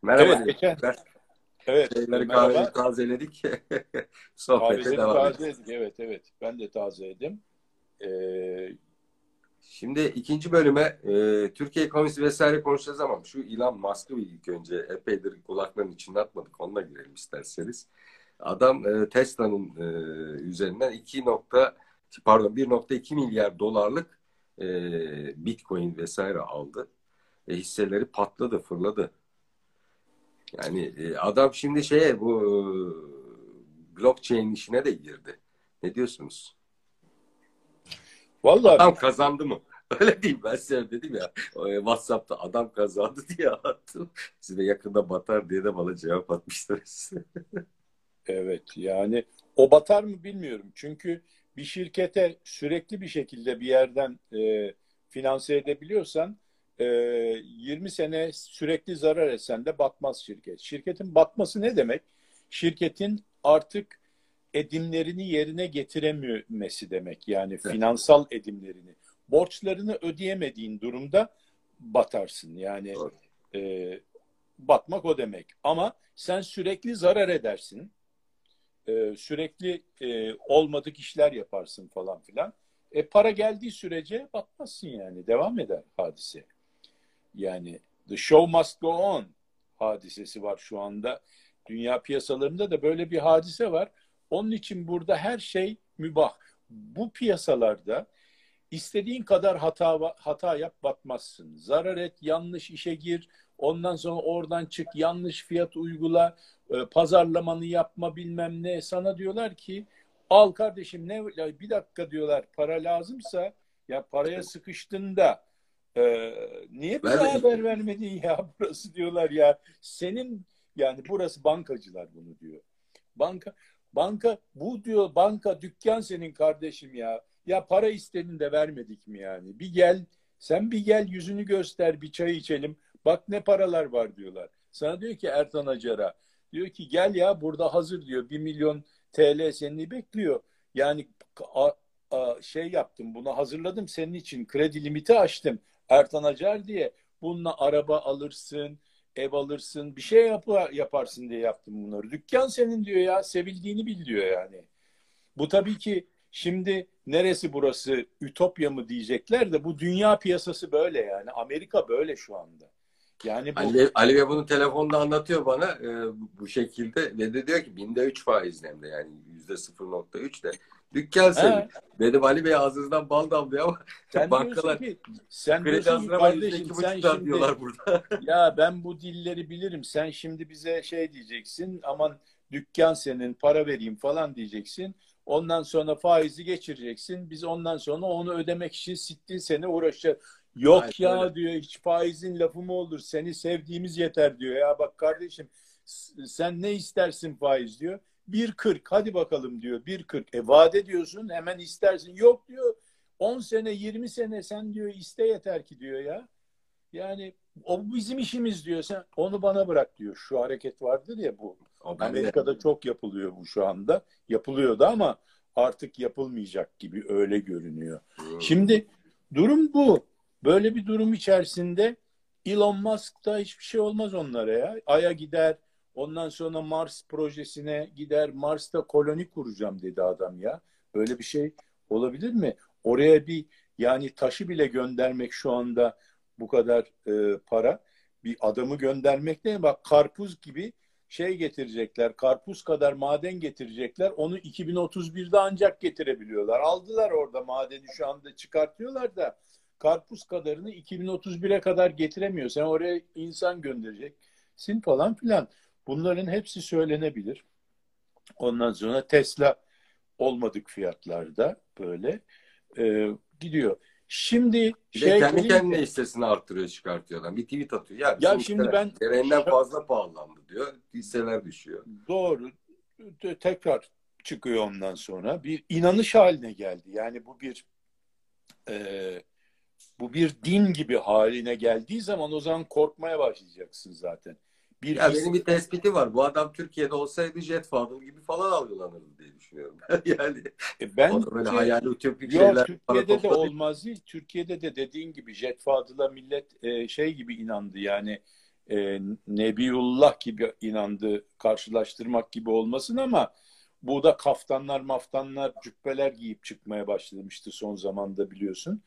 Merhaba. Evet, geçen, evet Şeyleri kahveyi tazeledik. Sohbete devam tazeledik. Evet evet. Ben de tazeledim. Ee, Şimdi ikinci bölüme e, Türkiye ekonomisi vesaire konuşacağız ama şu Elon Musk'ı ilk önce epeydir kulakların içinde atmadık. Onunla girelim isterseniz. Adam e, Tesla'nın e, üzerinden 2 nokta pardon 1.2 milyar dolarlık e, Bitcoin vesaire aldı. E, hisseleri patladı, fırladı. Yani e, adam şimdi şeye bu e, blockchain işine de girdi. Ne diyorsunuz? Vallahi adam kazandı mı? Öyle değil ben size dedim ya e, WhatsApp'ta adam kazandı diye attım. Size yakında batar diye de bana cevap atmıştınız. Evet yani o batar mı bilmiyorum. Çünkü bir şirkete sürekli bir şekilde bir yerden e, finanse edebiliyorsan e, 20 sene sürekli zarar etsen de batmaz şirket. Şirketin batması ne demek? Şirketin artık edimlerini yerine getirememesi demek. Yani finansal edimlerini. Borçlarını ödeyemediğin durumda batarsın. Yani e, batmak o demek. Ama sen sürekli zarar edersin e, sürekli e, olmadık işler yaparsın falan filan. E, para geldiği sürece batmazsın yani. Devam eder hadise. Yani the show must go on hadisesi var şu anda. Dünya piyasalarında da böyle bir hadise var. Onun için burada her şey mübah. Bu piyasalarda istediğin kadar hata hata yap batmazsın. Zarar et, yanlış işe gir, ondan sonra oradan çık, yanlış fiyat uygula, e, pazarlamanı yapma bilmem ne. Sana diyorlar ki al kardeşim ne bir dakika diyorlar para lazımsa ya paraya sıkıştın da e, niye bize haber vermedin ya burası diyorlar ya senin yani burası bankacılar bunu diyor. Banka banka bu diyor banka dükkan senin kardeşim ya. Ya para istedin de vermedik mi yani? Bir gel sen bir gel yüzünü göster bir çay içelim. Bak ne paralar var diyorlar. Sana diyor ki Ertan Acar'a Diyor ki gel ya burada hazır diyor. Bir milyon TL seni bekliyor. Yani a, a, şey yaptım bunu hazırladım senin için. Kredi limiti açtım. Ertan Acar diye. Bununla araba alırsın, ev alırsın, bir şey yap yaparsın diye yaptım bunları. Dükkan senin diyor ya, sevildiğini bil diyor yani. Bu tabii ki şimdi neresi burası, ütopya mı diyecekler de bu dünya piyasası böyle yani. Amerika böyle şu anda. Yani bu... Ali, Ali Bey bunu telefonda anlatıyor bana e, bu şekilde ve de diyor ki binde üç faiz hem de yani yüzde 0.3 de Dükkan senin. Benim Ali Bey ağzınızdan bal damlıyor ama sen bankalar ki, sen kredi hazırlamayı kardeşim sen şimdi diyorlar burada. ya ben bu dilleri bilirim. Sen şimdi bize şey diyeceksin. Aman dükkan senin para vereyim falan diyeceksin. Ondan sonra faizi geçireceksin. Biz ondan sonra onu ödemek için sittin seni uğraşacağız. Yok Aynen ya öyle. diyor hiç faizin lafı mı olur? Seni sevdiğimiz yeter diyor. Ya bak kardeşim sen ne istersin faiz diyor. 1.40 hadi bakalım diyor 1.40. E vade diyorsun hemen istersin. Yok diyor 10 sene 20 sene sen diyor iste yeter ki diyor ya. Yani o bizim işimiz diyor sen onu bana bırak diyor. Şu hareket vardır ya bu. Amerika'da çok yapılıyor bu şu anda. Yapılıyordu ama artık yapılmayacak gibi öyle görünüyor. Hmm. Şimdi durum bu. Böyle bir durum içerisinde Elon Musk'ta hiçbir şey olmaz onlara ya. Ay'a gider, ondan sonra Mars projesine gider, Mars'ta koloni kuracağım dedi adam ya. Böyle bir şey olabilir mi? Oraya bir yani taşı bile göndermek şu anda bu kadar e, para. Bir adamı göndermek ne? Bak karpuz gibi şey getirecekler, karpuz kadar maden getirecekler. Onu 2031'de ancak getirebiliyorlar. Aldılar orada madeni şu anda çıkartıyorlar da karpuz kadarını 2031'e kadar getiremiyor. Sen oraya insan göndereceksin falan filan. Bunların hepsi söylenebilir. Ondan sonra Tesla olmadık fiyatlarda böyle e, gidiyor. Şimdi şey kendi kendine hissesini arttırıyor çıkartıyor adam. Bir tweet atıyor. Ya, ya şimdi ben gereğinden fazla pahalandı diyor. Hisseler düşüyor. Doğru. Tekrar çıkıyor ondan sonra. Bir inanış haline geldi. Yani bu bir e, bu bir din gibi haline geldiği zaman o zaman korkmaya başlayacaksın zaten. Bir ya benim bir tespiti var. Bu adam Türkiye'de olsaydı Jet Fadıl gibi falan algılanırdı diye düşünüyorum. yani e ben böyle hayali ütopik yok, şeyler Türkiye'de de olmaz değil. Türkiye'de de dediğin gibi Jet Fadıl'a millet e, şey gibi inandı. Yani e, Nebiullah gibi inandı. Karşılaştırmak gibi olmasın ama bu da kaftanlar, maftanlar, cübbeler giyip çıkmaya başlamıştı son zamanda biliyorsun.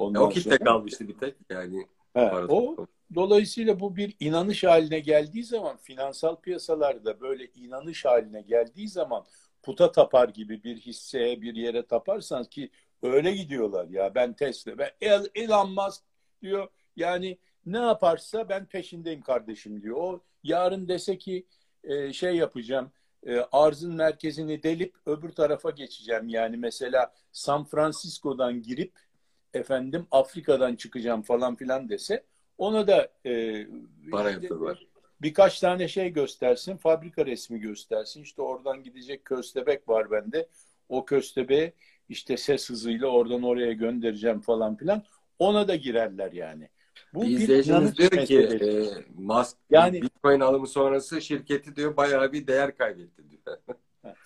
Ondan o kitle sonra... kalmıştı bir tek yani. He, o dolayısıyla bu bir inanış haline geldiği zaman finansal piyasalarda böyle inanış haline geldiği zaman puta tapar gibi bir hisseye bir yere taparsanız ki öyle gidiyorlar ya ben Tesla ben Elon Musk diyor yani ne yaparsa ben peşindeyim kardeşim diyor. O yarın dese ki e, şey yapacağım e, arzın merkezini delip öbür tarafa geçeceğim. Yani mesela San Francisco'dan girip efendim Afrika'dan çıkacağım falan filan dese ona da e, para işte, yapıyorlar. Birkaç tane şey göstersin, fabrika resmi göstersin. İşte oradan gidecek köstebek var bende. O köstebeği işte ses hızıyla oradan oraya göndereceğim falan filan. Ona da girerler yani. Bu İzleyicimiz diyor ki e, Musk yani, Bitcoin alımı sonrası şirketi diyor bayağı bir değer kaybetti diyor.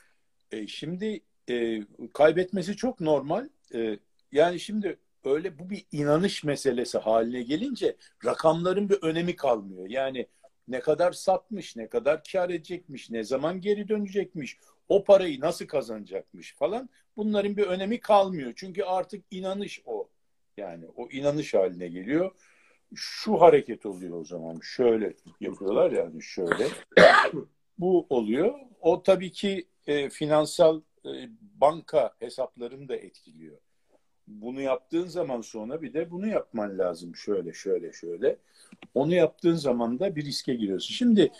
e, şimdi e, kaybetmesi çok normal. E, yani şimdi öyle bu bir inanış meselesi haline gelince rakamların bir önemi kalmıyor. Yani ne kadar satmış, ne kadar kar edecekmiş, ne zaman geri dönecekmiş, o parayı nasıl kazanacakmış falan bunların bir önemi kalmıyor. Çünkü artık inanış o. Yani o inanış haline geliyor. Şu hareket oluyor o zaman. Şöyle yapıyorlar yani şöyle. Bu oluyor. O tabii ki e, finansal e, banka hesaplarını da etkiliyor bunu yaptığın zaman sonra bir de bunu yapman lazım. Şöyle şöyle şöyle. Onu yaptığın zaman da bir riske giriyorsun. Şimdi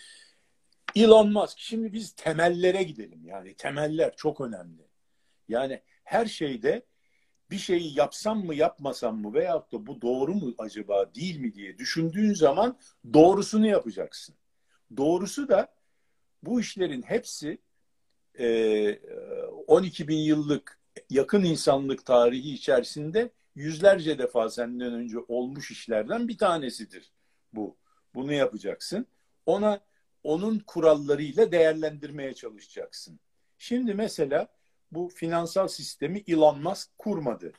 Elon Musk. Şimdi biz temellere gidelim. Yani temeller çok önemli. Yani her şeyde bir şeyi yapsam mı yapmasam mı veyahut da bu doğru mu acaba değil mi diye düşündüğün zaman doğrusunu yapacaksın. Doğrusu da bu işlerin hepsi 12 bin yıllık yakın insanlık tarihi içerisinde yüzlerce defa senden önce olmuş işlerden bir tanesidir bu. Bunu yapacaksın. Ona onun kurallarıyla değerlendirmeye çalışacaksın. Şimdi mesela bu finansal sistemi Elon Musk kurmadı.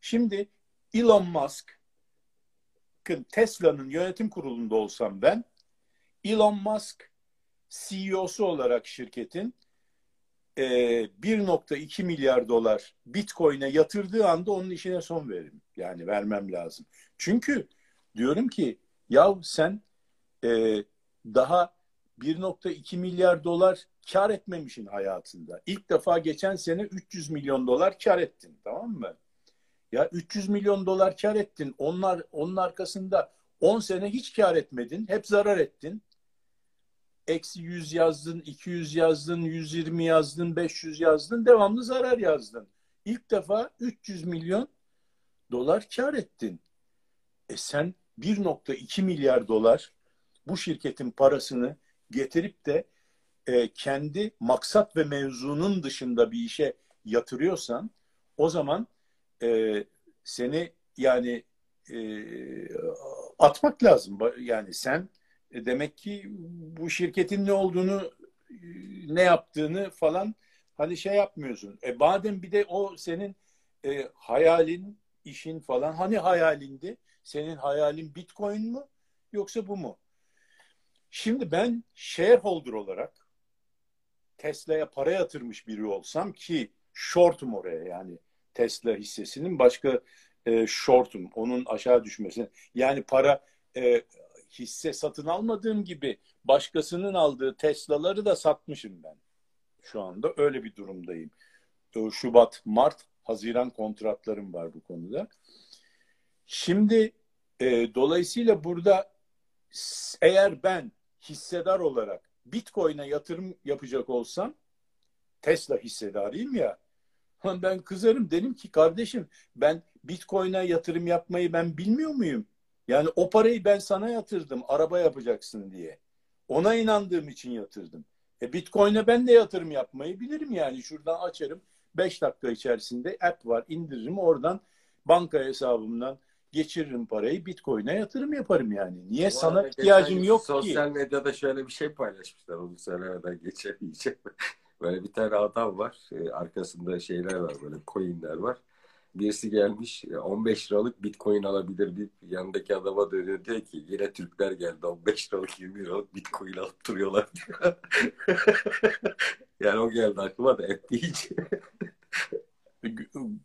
Şimdi Elon Musk'ın Tesla'nın yönetim kurulunda olsam ben Elon Musk CEO'su olarak şirketin 1.2 e, milyar dolar Bitcoin'e yatırdığı anda onun işine son veririm. Yani vermem lazım. Çünkü diyorum ki ya sen e, daha 1.2 milyar dolar kar etmemişin hayatında. İlk defa geçen sene 300 milyon dolar kar ettin tamam mı? Ya 300 milyon dolar kar ettin. Onlar onun arkasında 10 sene hiç kar etmedin. Hep zarar ettin. Eksi 100 yazdın, 200 yazdın, 120 yazdın, 500 yazdın. Devamlı zarar yazdın. İlk defa 300 milyon dolar kar ettin. E sen 1.2 milyar dolar bu şirketin parasını getirip de e, kendi maksat ve mevzunun dışında bir işe yatırıyorsan o zaman e, seni yani e, atmak lazım. Yani sen e, demek ki bu şirketin ne olduğunu e, ne yaptığını falan hani şey yapmıyorsun. E madem bir de o senin e, hayalin, işin falan hani hayalindi? Senin hayalin Bitcoin mu yoksa bu mu? Şimdi ben shareholder olarak Tesla'ya para yatırmış biri olsam ki shortum oraya yani Tesla hissesinin başka e, shortum onun aşağı düşmesine yani para e, hisse satın almadığım gibi başkasının aldığı Tesla'ları da satmışım ben. Şu anda öyle bir durumdayım. Şubat, Mart, Haziran kontratlarım var bu konuda. Şimdi e, dolayısıyla burada eğer ben hissedar olarak Bitcoin'e yatırım yapacak olsam Tesla hissedarıyım ya ben kızarım dedim ki kardeşim ben Bitcoin'e yatırım yapmayı ben bilmiyor muyum? Yani o parayı ben sana yatırdım araba yapacaksın diye. Ona inandığım için yatırdım. E Bitcoin'e ben de yatırım yapmayı bilirim yani. Şuradan açarım 5 dakika içerisinde app var indiririm oradan banka hesabımdan geçiririm parayı Bitcoin'e yatırım yaparım yani. Niye Bu sana ihtiyacım yok sosyal ki? Sosyal medyada şöyle bir şey paylaşmışlar onu söylemeden geçemeyeceğim. Böyle bir tane adam var. E, arkasında şeyler var böyle coinler var. Birisi gelmiş 15 e, liralık bitcoin alabilir bir yanındaki adama dönüyor diyor ki yine Türkler geldi 15 liralık 20 liralık bitcoin alıp duruyorlar diyor. yani o geldi aklıma da et deyince.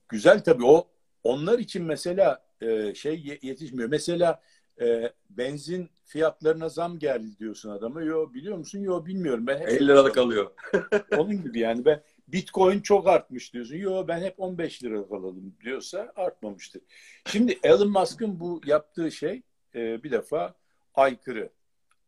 Güzel tabii o onlar için mesela e, şey yetişmiyor. Mesela e, benzin fiyatlarına zam geldi diyorsun adama. Yo biliyor musun? Yo bilmiyorum. Ben hep 50 liralık alıyor. Onun gibi yani ben Bitcoin çok artmış diyorsun. Yo ben hep 15 lira alalım diyorsa artmamıştır. Şimdi Elon Musk'ın bu yaptığı şey e, bir defa aykırı.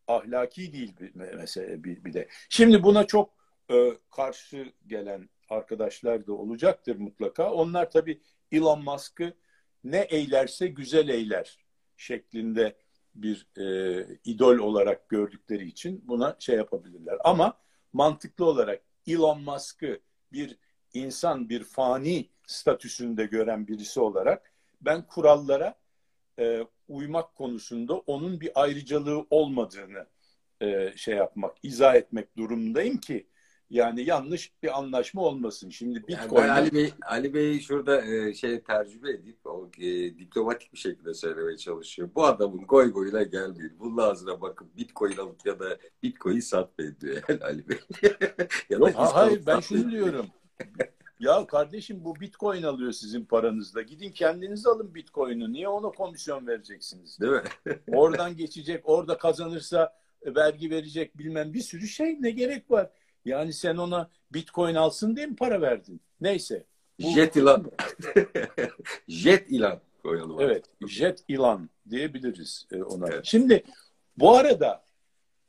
Ahlaki değil bir mesele bir, bir de. Şimdi buna çok e, karşı gelen arkadaşlar da olacaktır mutlaka. Onlar tabii Elon Musk'ı ne eylerse güzel eyler şeklinde bir e, idol olarak gördükleri için buna şey yapabilirler. Ama mantıklı olarak Elon Musk'ı bir insan, bir fani statüsünde gören birisi olarak ben kurallara e, uymak konusunda onun bir ayrıcalığı olmadığını e, şey yapmak, izah etmek durumundayım ki yani yanlış bir anlaşma olmasın. Şimdi Bitcoin yani Ali Bey Ali Bey şurada e, şey tercüme edip o e, diplomatik bir şekilde söylemeye çalışıyor. Bu adamın goy goyuna gelmeyin. Bunun ağzına bakıp Bitcoin alıp ya da Bitcoin satmayın diyor yani Ali Bey. ya da ha, hayır ben şunu diyorum. ya kardeşim bu Bitcoin alıyor sizin paranızla. Gidin kendiniz alın Bitcoin'i. Niye ona komisyon vereceksiniz? Değil mi? Oradan geçecek, orada kazanırsa vergi verecek bilmem bir sürü şey ne gerek var? Yani sen ona bitcoin alsın diye mi para verdin? Neyse. Bu... Jet ilan. jet ilan koyalım. Evet. Jet ilan diyebiliriz e, ona. Evet. Şimdi bu arada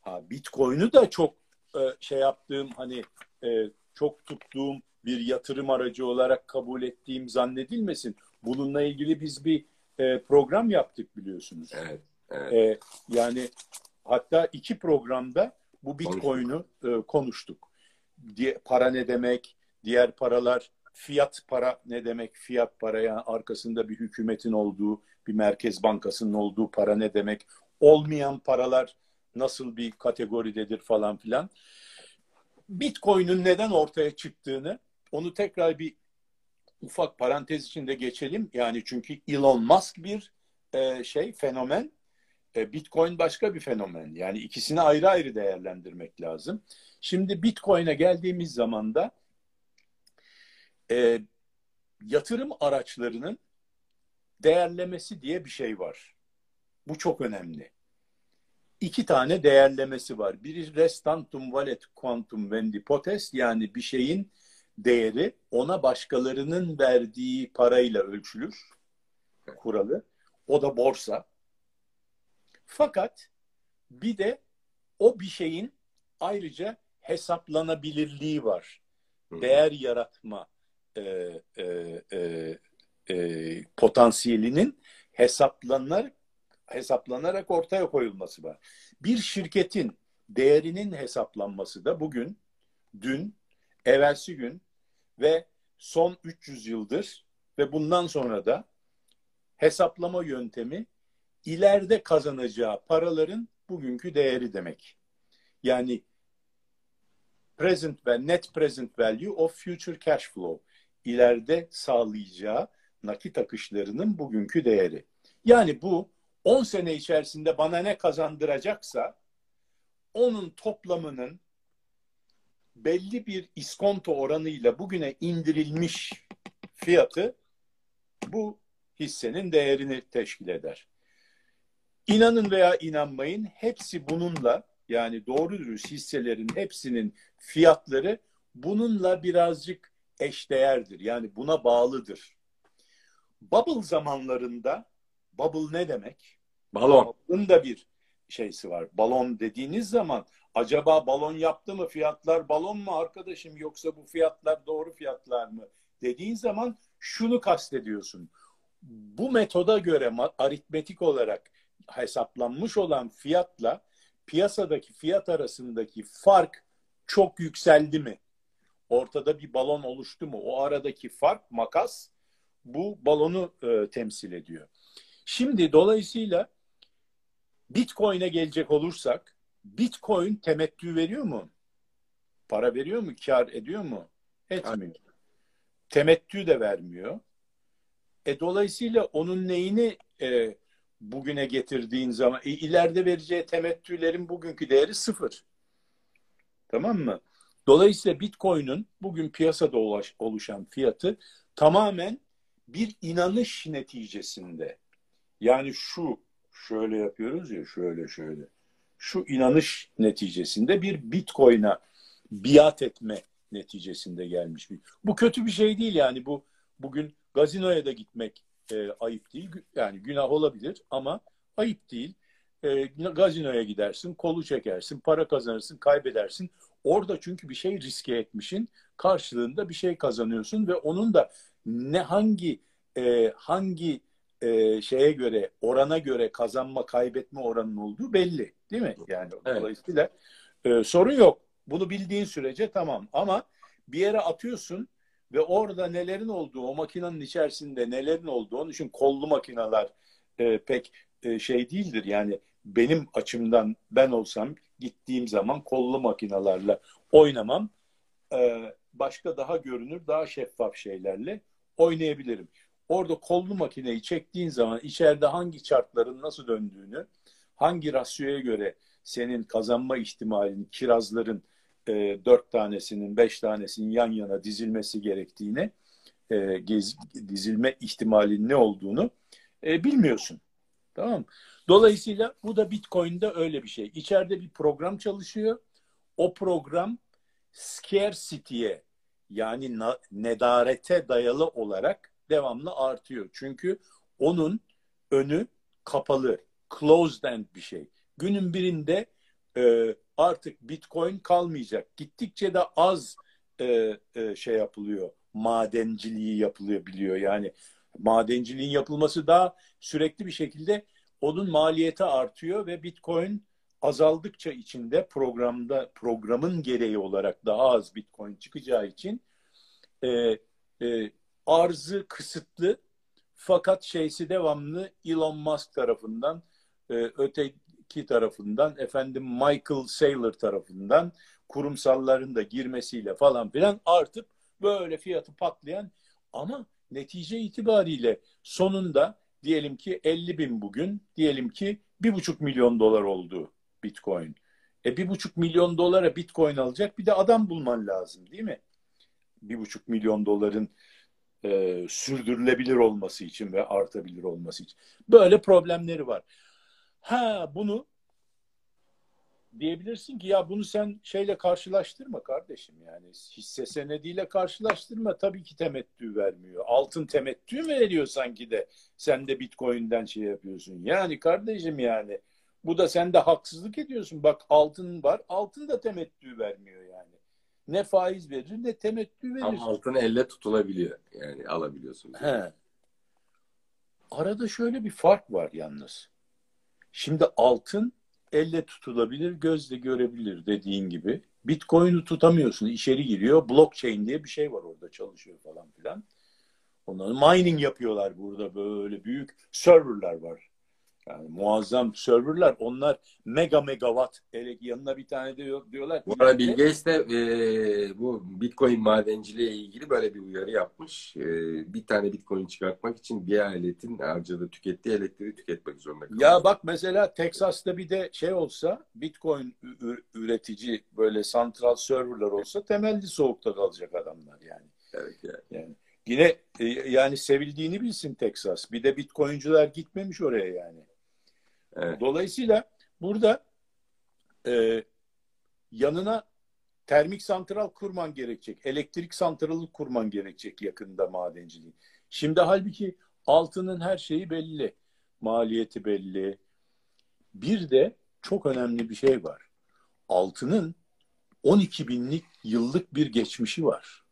ha, bitcoin'u da çok e, şey yaptığım hani e, çok tuttuğum bir yatırım aracı olarak kabul ettiğim zannedilmesin. Bununla ilgili biz bir program yaptık biliyorsunuz. Evet. evet. Yani hatta iki programda bu Bitcoin'u e, konuştuk. Para ne demek, diğer paralar, fiyat para ne demek, fiyat para yani arkasında bir hükümetin olduğu, bir merkez bankasının olduğu para ne demek, olmayan paralar nasıl bir kategoridedir falan filan. Bitcoin'in neden ortaya çıktığını onu tekrar bir ufak parantez içinde geçelim. Yani çünkü Elon Musk bir e, şey fenomen e, Bitcoin başka bir fenomen. Yani ikisini ayrı ayrı değerlendirmek lazım. Şimdi Bitcoin'e geldiğimiz zaman da e, yatırım araçlarının değerlemesi diye bir şey var. Bu çok önemli. iki tane değerlemesi var. Biri restantum valet quantum vendi potest yani bir şeyin değeri ona başkalarının verdiği parayla ölçülür kuralı. O da borsa. Fakat bir de o bir şeyin ayrıca hesaplanabilirliği var. Değer yaratma e, e, e, e, potansiyelinin hesaplanır hesaplanarak ortaya koyulması var. Bir şirketin değerinin hesaplanması da bugün, dün, evvelsi gün ve son 300 yıldır ve bundan sonra da hesaplama yöntemi ileride kazanacağı paraların bugünkü değeri demek. Yani present ve net present value of future cash flow ileride sağlayacağı nakit akışlarının bugünkü değeri. Yani bu 10 sene içerisinde bana ne kazandıracaksa onun toplamının belli bir iskonto oranıyla bugüne indirilmiş fiyatı bu hissenin değerini teşkil eder. İnanın veya inanmayın hepsi bununla yani doğru dürüst hisselerin hepsinin fiyatları bununla birazcık eşdeğerdir. Yani buna bağlıdır. Bubble zamanlarında bubble ne demek? Balon. Bubble'ın da bir şeysi var. Balon dediğiniz zaman acaba balon yaptı mı fiyatlar balon mu arkadaşım yoksa bu fiyatlar doğru fiyatlar mı dediğin zaman şunu kastediyorsun. Bu metoda göre aritmetik olarak hesaplanmış olan fiyatla piyasadaki fiyat arasındaki fark çok yükseldi mi? Ortada bir balon oluştu mu? O aradaki fark makas bu balonu e, temsil ediyor. Şimdi dolayısıyla Bitcoin'e gelecek olursak Bitcoin temettü veriyor mu? Para veriyor mu? Kar ediyor mu? Etmiyor. Temettü de vermiyor. E dolayısıyla onun neyini e, bugüne getirdiğin zaman e, ileride vereceği temettülerin bugünkü değeri sıfır. Tamam mı? Dolayısıyla Bitcoin'in bugün piyasada oluşan fiyatı tamamen bir inanış neticesinde. Yani şu şöyle yapıyoruz ya şöyle şöyle. Şu inanış neticesinde bir Bitcoin'a biat etme neticesinde gelmiş. Bu kötü bir şey değil yani bu bugün gazinoya da gitmek e, ayıp değil. Yani günah olabilir ama ayıp değil. E, gazinoya gidersin, kolu çekersin, para kazanırsın, kaybedersin. Orada çünkü bir şey riske etmişin, karşılığında bir şey kazanıyorsun ve onun da ne hangi e, hangi e, şeye göre, orana göre kazanma, kaybetme oranının olduğu belli. Değil mi? Yani evet. dolayısıyla e, sorun yok. Bunu bildiğin sürece tamam. Ama bir yere atıyorsun ve orada nelerin olduğu, o makinenin içerisinde nelerin olduğu, onun için kollu makineler e, pek e, şey değildir. Yani benim açımdan ben olsam gittiğim zaman kollu makinalarla oynamam. E, başka daha görünür, daha şeffaf şeylerle oynayabilirim. Orada kollu makineyi çektiğin zaman içeride hangi çarkların nasıl döndüğünü, hangi rasyoya göre senin kazanma ihtimalin, kirazların e, dört tanesinin, beş tanesinin yan yana dizilmesi gerektiğini, e, gez, dizilme ihtimalin ne olduğunu e, bilmiyorsun. Tamam Dolayısıyla bu da Bitcoin'de öyle bir şey. İçeride bir program çalışıyor. O program scarcity'ye yani nedarete dayalı olarak devamlı artıyor. Çünkü onun önü kapalı, closed end bir şey. Günün birinde e, artık Bitcoin kalmayacak. Gittikçe de az e, e, şey yapılıyor. Madenciliği yapılıyor biliyor. Yani madenciliğin yapılması daha sürekli bir şekilde onun maliyeti artıyor ve Bitcoin azaldıkça içinde programda programın gereği olarak daha az Bitcoin çıkacağı için e, e, arzı kısıtlı fakat şeysi devamlı Elon Musk tarafından e, öteki tarafından efendim Michael Saylor tarafından kurumsalların da girmesiyle falan filan artıp böyle fiyatı patlayan ama netice itibariyle sonunda diyelim ki 50 bin bugün diyelim ki bir buçuk milyon dolar oldu Bitcoin. E bir buçuk milyon dolara Bitcoin alacak bir de adam bulman lazım değil mi? Bir buçuk milyon doların e, sürdürülebilir olması için ve artabilir olması için. Böyle problemleri var. Ha bunu diyebilirsin ki ya bunu sen şeyle karşılaştırma kardeşim yani hisse senediyle karşılaştırma tabii ki temettü vermiyor. Altın temettü mü veriyor sanki de sen de Bitcoin'den şey yapıyorsun. Yani kardeşim yani bu da sen de haksızlık ediyorsun. Bak altın var altın da temettü vermiyor yani. Ne faiz verir ne temettü verir. Ama altın elle tutulabiliyor. Yani alabiliyorsun. He. Arada şöyle bir fark var yalnız. Şimdi altın elle tutulabilir, gözle görebilir dediğin gibi. Bitcoin'i tutamıyorsun, içeri giriyor. Blockchain diye bir şey var orada çalışıyor falan filan. Onların mining yapıyorlar burada böyle büyük serverlar var. Yani muazzam serverlar. Onlar mega megawatt. Ele, yanına bir tane de diyorlar. Bu arada Bill Gates de e, bu Bitcoin madenciliğe ilgili böyle bir uyarı yapmış. E, bir tane Bitcoin çıkartmak için bir ailetin harcadığı, tükettiği elektriği tüketmek zorunda kalıyor. Ya bak mesela Texas'ta bir de şey olsa Bitcoin üretici böyle santral serverlar olsa temelli soğukta kalacak adamlar yani. Evet yani. yani. Yine e, yani sevildiğini bilsin Texas. Bir de Bitcoin'cular gitmemiş oraya yani. Evet. Dolayısıyla burada e, yanına termik santral kurman gerekecek. Elektrik santralı kurman gerekecek yakında madenciliği. Şimdi halbuki altının her şeyi belli. Maliyeti belli. Bir de çok önemli bir şey var. Altının 12 binlik yıllık bir geçmişi var.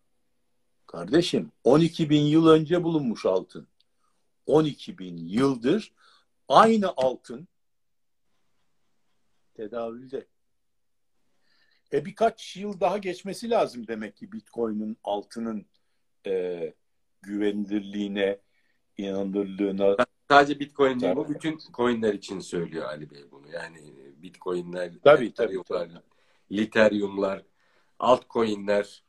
Kardeşim 12 bin yıl önce bulunmuş altın. 12 bin yıldır aynı altın tedavülde. E birkaç yıl daha geçmesi lazım demek ki Bitcoin'in altının e, güvenilirliğine, inanılırlığına. Sadece Bitcoin değil bu bütün coinler için söylüyor Ali Bey bunu. Yani Bitcoin'ler, tabii, tabii, tabii. Literyumlar, altcoin'ler.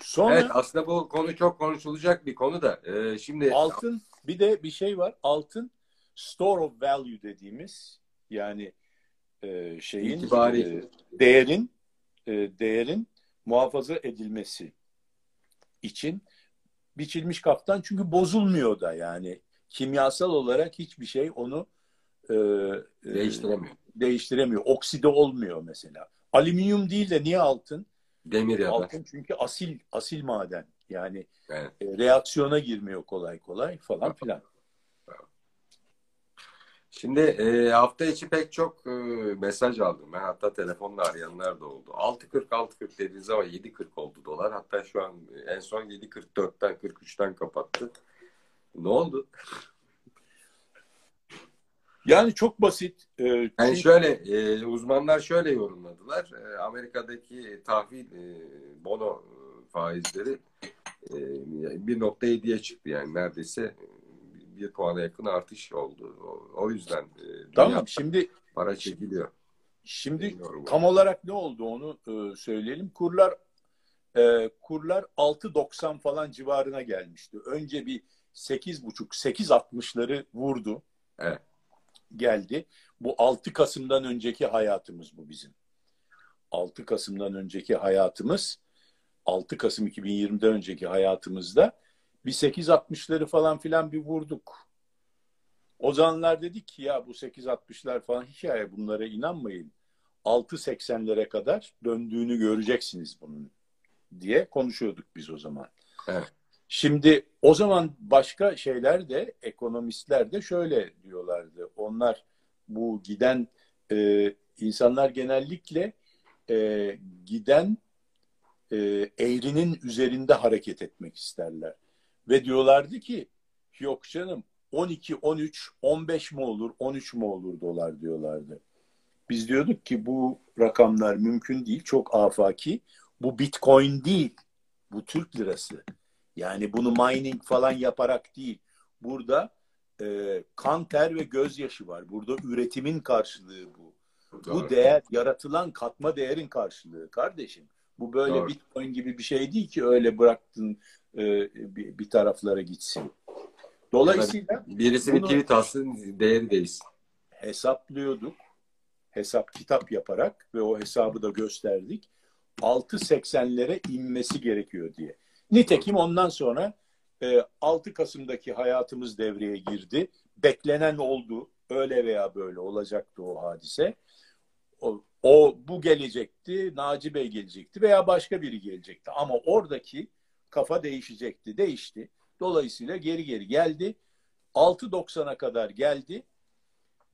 Sonra, evet aslında bu konu çok konuşulacak bir konu da. Ee, şimdi altın bir de bir şey var. Altın store of value dediğimiz yani e, şeyin İtibari. e, değerin e, değerin muhafaza edilmesi için biçilmiş kaftan çünkü bozulmuyor da yani kimyasal olarak hiçbir şey onu e, değiştiremiyor. E, değiştiremiyor. Okside olmuyor mesela. Alüminyum değil de niye altın? Demir ya Altın çünkü asil asil maden. Yani evet. e, reaksiyona girmiyor kolay kolay falan filan. Şimdi e, hafta içi pek çok e, mesaj aldım. Ben hatta telefonla arayanlar da oldu. 6.40 6.40 dediğiniz zaman 7.40 oldu dolar. Hatta şu an en son 7.44'ten 43'ten kapattı. Ne oldu? Yani çok basit. E, yani çünkü... şöyle e, uzmanlar şöyle yorumladılar. E, Amerika'daki tahvil e, bono faizleri e, 1.7'ye çıktı yani neredeyse bir puana yakın artış oldu. O, o yüzden e, tamam şimdi para çekiliyor. Şimdi Bilmiyorum tam yani. olarak ne oldu onu e, söyleyelim. Kurlar e, kurlar 6.90 falan civarına gelmişti. Önce bir 8.5 8.60'ları vurdu. Evet. Geldi. Bu 6 Kasım'dan önceki hayatımız bu bizim. 6 Kasım'dan önceki hayatımız 6 Kasım 2020'den önceki hayatımızda bir 8.60'ları falan filan bir vurduk. O zamanlar dedik ki ya bu 8.60'lar falan hikaye bunlara inanmayın. 6.80'lere kadar döndüğünü göreceksiniz bunun diye konuşuyorduk biz o zaman. Evet. Şimdi o zaman başka şeyler de ekonomistler de şöyle diyorlardı. Onlar bu giden e, insanlar genellikle e, giden e, eğrinin üzerinde hareket etmek isterler. Ve diyorlardı ki yok canım 12, 13, 15 mi olur, 13 mu olur dolar diyorlardı. Biz diyorduk ki bu rakamlar mümkün değil, çok afaki. Bu bitcoin değil, bu Türk lirası. Yani bunu mining falan yaparak değil. Burada e, kan, ter ve gözyaşı var. Burada üretimin karşılığı bu. Doğru. Bu değer, yaratılan katma değerin karşılığı kardeşim. Bu böyle Doğru. bitcoin gibi bir şey değil ki öyle bıraktın bir, bir taraflara gitsin. Dolayısıyla birisi bir tweet atsın değeri değilsin. Hesaplıyorduk. Hesap kitap yaparak ve o hesabı da gösterdik. 6.80'lere inmesi gerekiyor diye. Nitekim ondan sonra 6 Kasım'daki hayatımız devreye girdi. Beklenen oldu. Öyle veya böyle olacaktı o hadise. o bu gelecekti, Naci Bey gelecekti veya başka biri gelecekti. Ama oradaki kafa değişecekti, değişti. Dolayısıyla geri geri geldi. 6.90'a kadar geldi.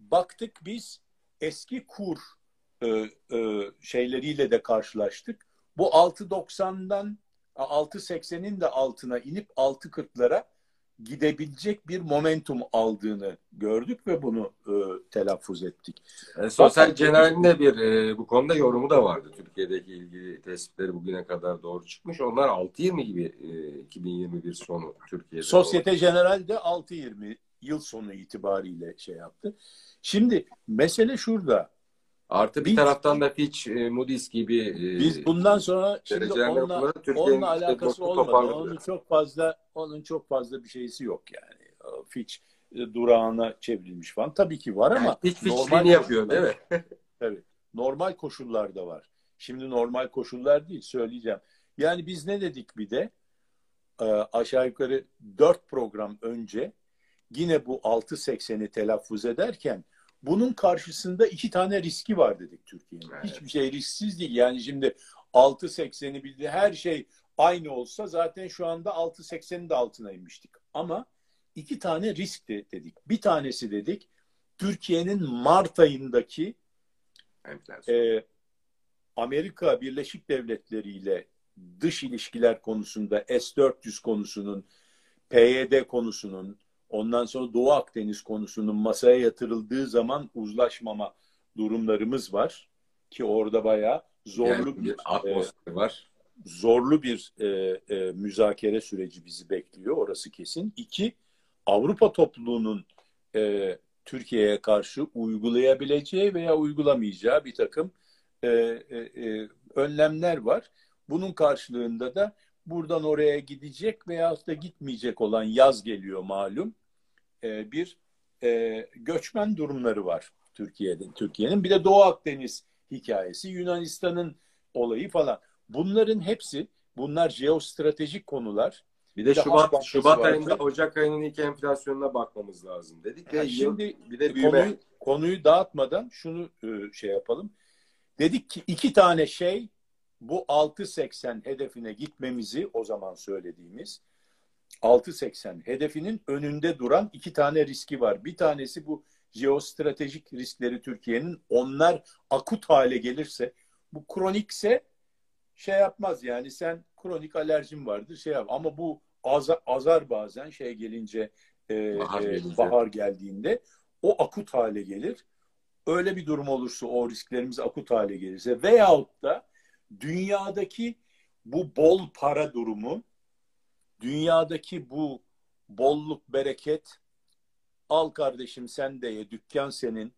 Baktık biz eski kur e, e, şeyleriyle de karşılaştık. Bu 6.90'dan 6.80'in de altına inip 6.40'lara gidebilecek bir momentum aldığını gördük ve bunu e, telaffuz ettik. E, Sosyal General'in de bir e, bu konuda yorumu da vardı. Türkiye'deki ilgili tespitleri bugüne kadar doğru çıkmış. Onlar 6.20 gibi e, 2021 sonu Türkiye'de. Sosyete General de 6.20 yıl sonu itibariyle şey yaptı. Şimdi mesele şurada. Artı bir biz, taraftan da Fitch, e, Moody's gibi e, biz bundan sonra şimdi onunla, onunla alakası olmadı. Onun çok fazla onun çok fazla bir şeysi yok yani. Fitch e, durağına çevrilmiş falan. Tabii ki var ama yani Fitch normal yapıyor değil mi? Tabii. Normal koşullarda var. Şimdi normal koşullar değil söyleyeceğim. Yani biz ne dedik bir de aşağı yukarı dört program önce yine bu 6.80'i telaffuz ederken bunun karşısında iki tane riski var dedik Türkiye'nin. Evet. Hiçbir şey risksiz değil. Yani şimdi 6.80'i bildi her şey aynı olsa zaten şu anda 6.80'in de altına inmiştik. Ama iki tane risk de dedik. Bir tanesi dedik Türkiye'nin Mart ayındaki e, Amerika Birleşik Devletleri ile dış ilişkiler konusunda S-400 konusunun, PYD konusunun, Ondan sonra Doğu Akdeniz konusunun masaya yatırıldığı zaman uzlaşmama durumlarımız var. Ki orada bayağı zorlu yani bir, bir atmosfer e, var. Zorlu bir e, e, müzakere süreci bizi bekliyor. Orası kesin. İki, Avrupa topluluğunun e, Türkiye'ye karşı uygulayabileceği veya uygulamayacağı bir takım e, e, e, önlemler var. Bunun karşılığında da buradan oraya gidecek veya da gitmeyecek olan yaz geliyor malum e, bir e, göçmen durumları var Türkiye'de. Türkiye'nin bir de Doğu Akdeniz hikayesi, Yunanistan'ın olayı falan. Bunların hepsi bunlar jeostratejik konular. Bir de Şubat Şubat vardı. ayında Ocak ayının ilk enflasyonuna bakmamız lazım dedik. Yani şimdi bir de büyüme. Konuyu, konuyu dağıtmadan şunu e, şey yapalım. Dedik ki iki tane şey bu 6.80 hedefine gitmemizi o zaman söylediğimiz 6.80 hedefinin önünde duran iki tane riski var. Bir tanesi bu jeostratejik riskleri Türkiye'nin. Onlar akut hale gelirse bu kronikse şey yapmaz. Yani sen kronik alerjin vardır şey yap. Ama bu azar, azar bazen şey gelince, e, bahar, e, bahar geldiğinde o akut hale gelir. Öyle bir durum olursa o risklerimiz akut hale gelirse veyahut da dünyadaki bu bol para durumu dünyadaki bu bolluk, bereket al kardeşim sen de ye, dükkan senin,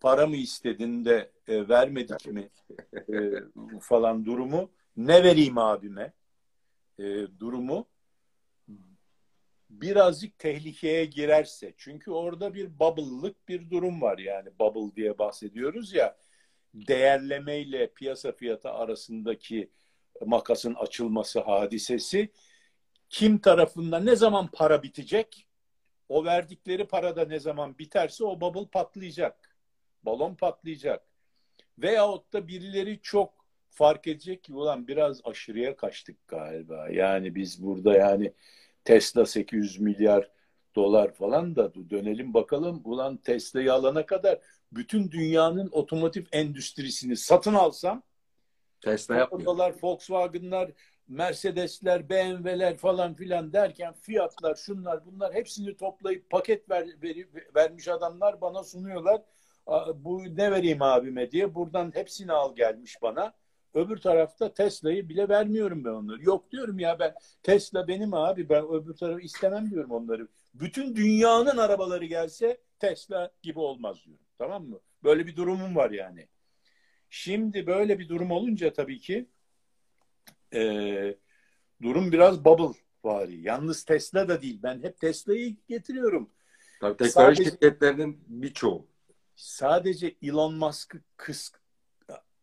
para mı istedin de e, vermedik mi e, falan durumu. Ne vereyim abime e, durumu? Birazcık tehlikeye girerse. Çünkü orada bir bubble'lık bir durum var. Yani bubble diye bahsediyoruz ya değerlemeyle piyasa fiyatı arasındaki makasın açılması hadisesi kim tarafından ne zaman para bitecek? O verdikleri para da ne zaman biterse o bubble patlayacak. Balon patlayacak. Veyahut da birileri çok fark edecek ki ulan biraz aşırıya kaçtık galiba. Yani biz burada yani Tesla 800 milyar dolar falan da dönelim bakalım ulan Tesla'yı alana kadar bütün dünyanın otomotiv endüstrisini satın alsam Tesla yapmıyor. Volkswagen'lar Mercedesler, BMW'ler falan filan derken fiyatlar, şunlar bunlar hepsini toplayıp paket ver, ver, vermiş adamlar bana sunuyorlar. Bu ne vereyim abime diye buradan hepsini al gelmiş bana. Öbür tarafta Tesla'yı bile vermiyorum ben onları. Yok diyorum ya ben Tesla benim abi ben öbür tarafı istemem diyorum onları. Bütün dünyanın arabaları gelse Tesla gibi olmaz diyorum. Tamam mı? Böyle bir durumum var yani. Şimdi böyle bir durum olunca tabii ki e, durum biraz bubble vari. Yalnız Tesla da değil. Ben hep Tesla'yı getiriyorum. Tabii teknoloji sadece, şirketlerinin birçoğu. Sadece Elon Musk'ı kıs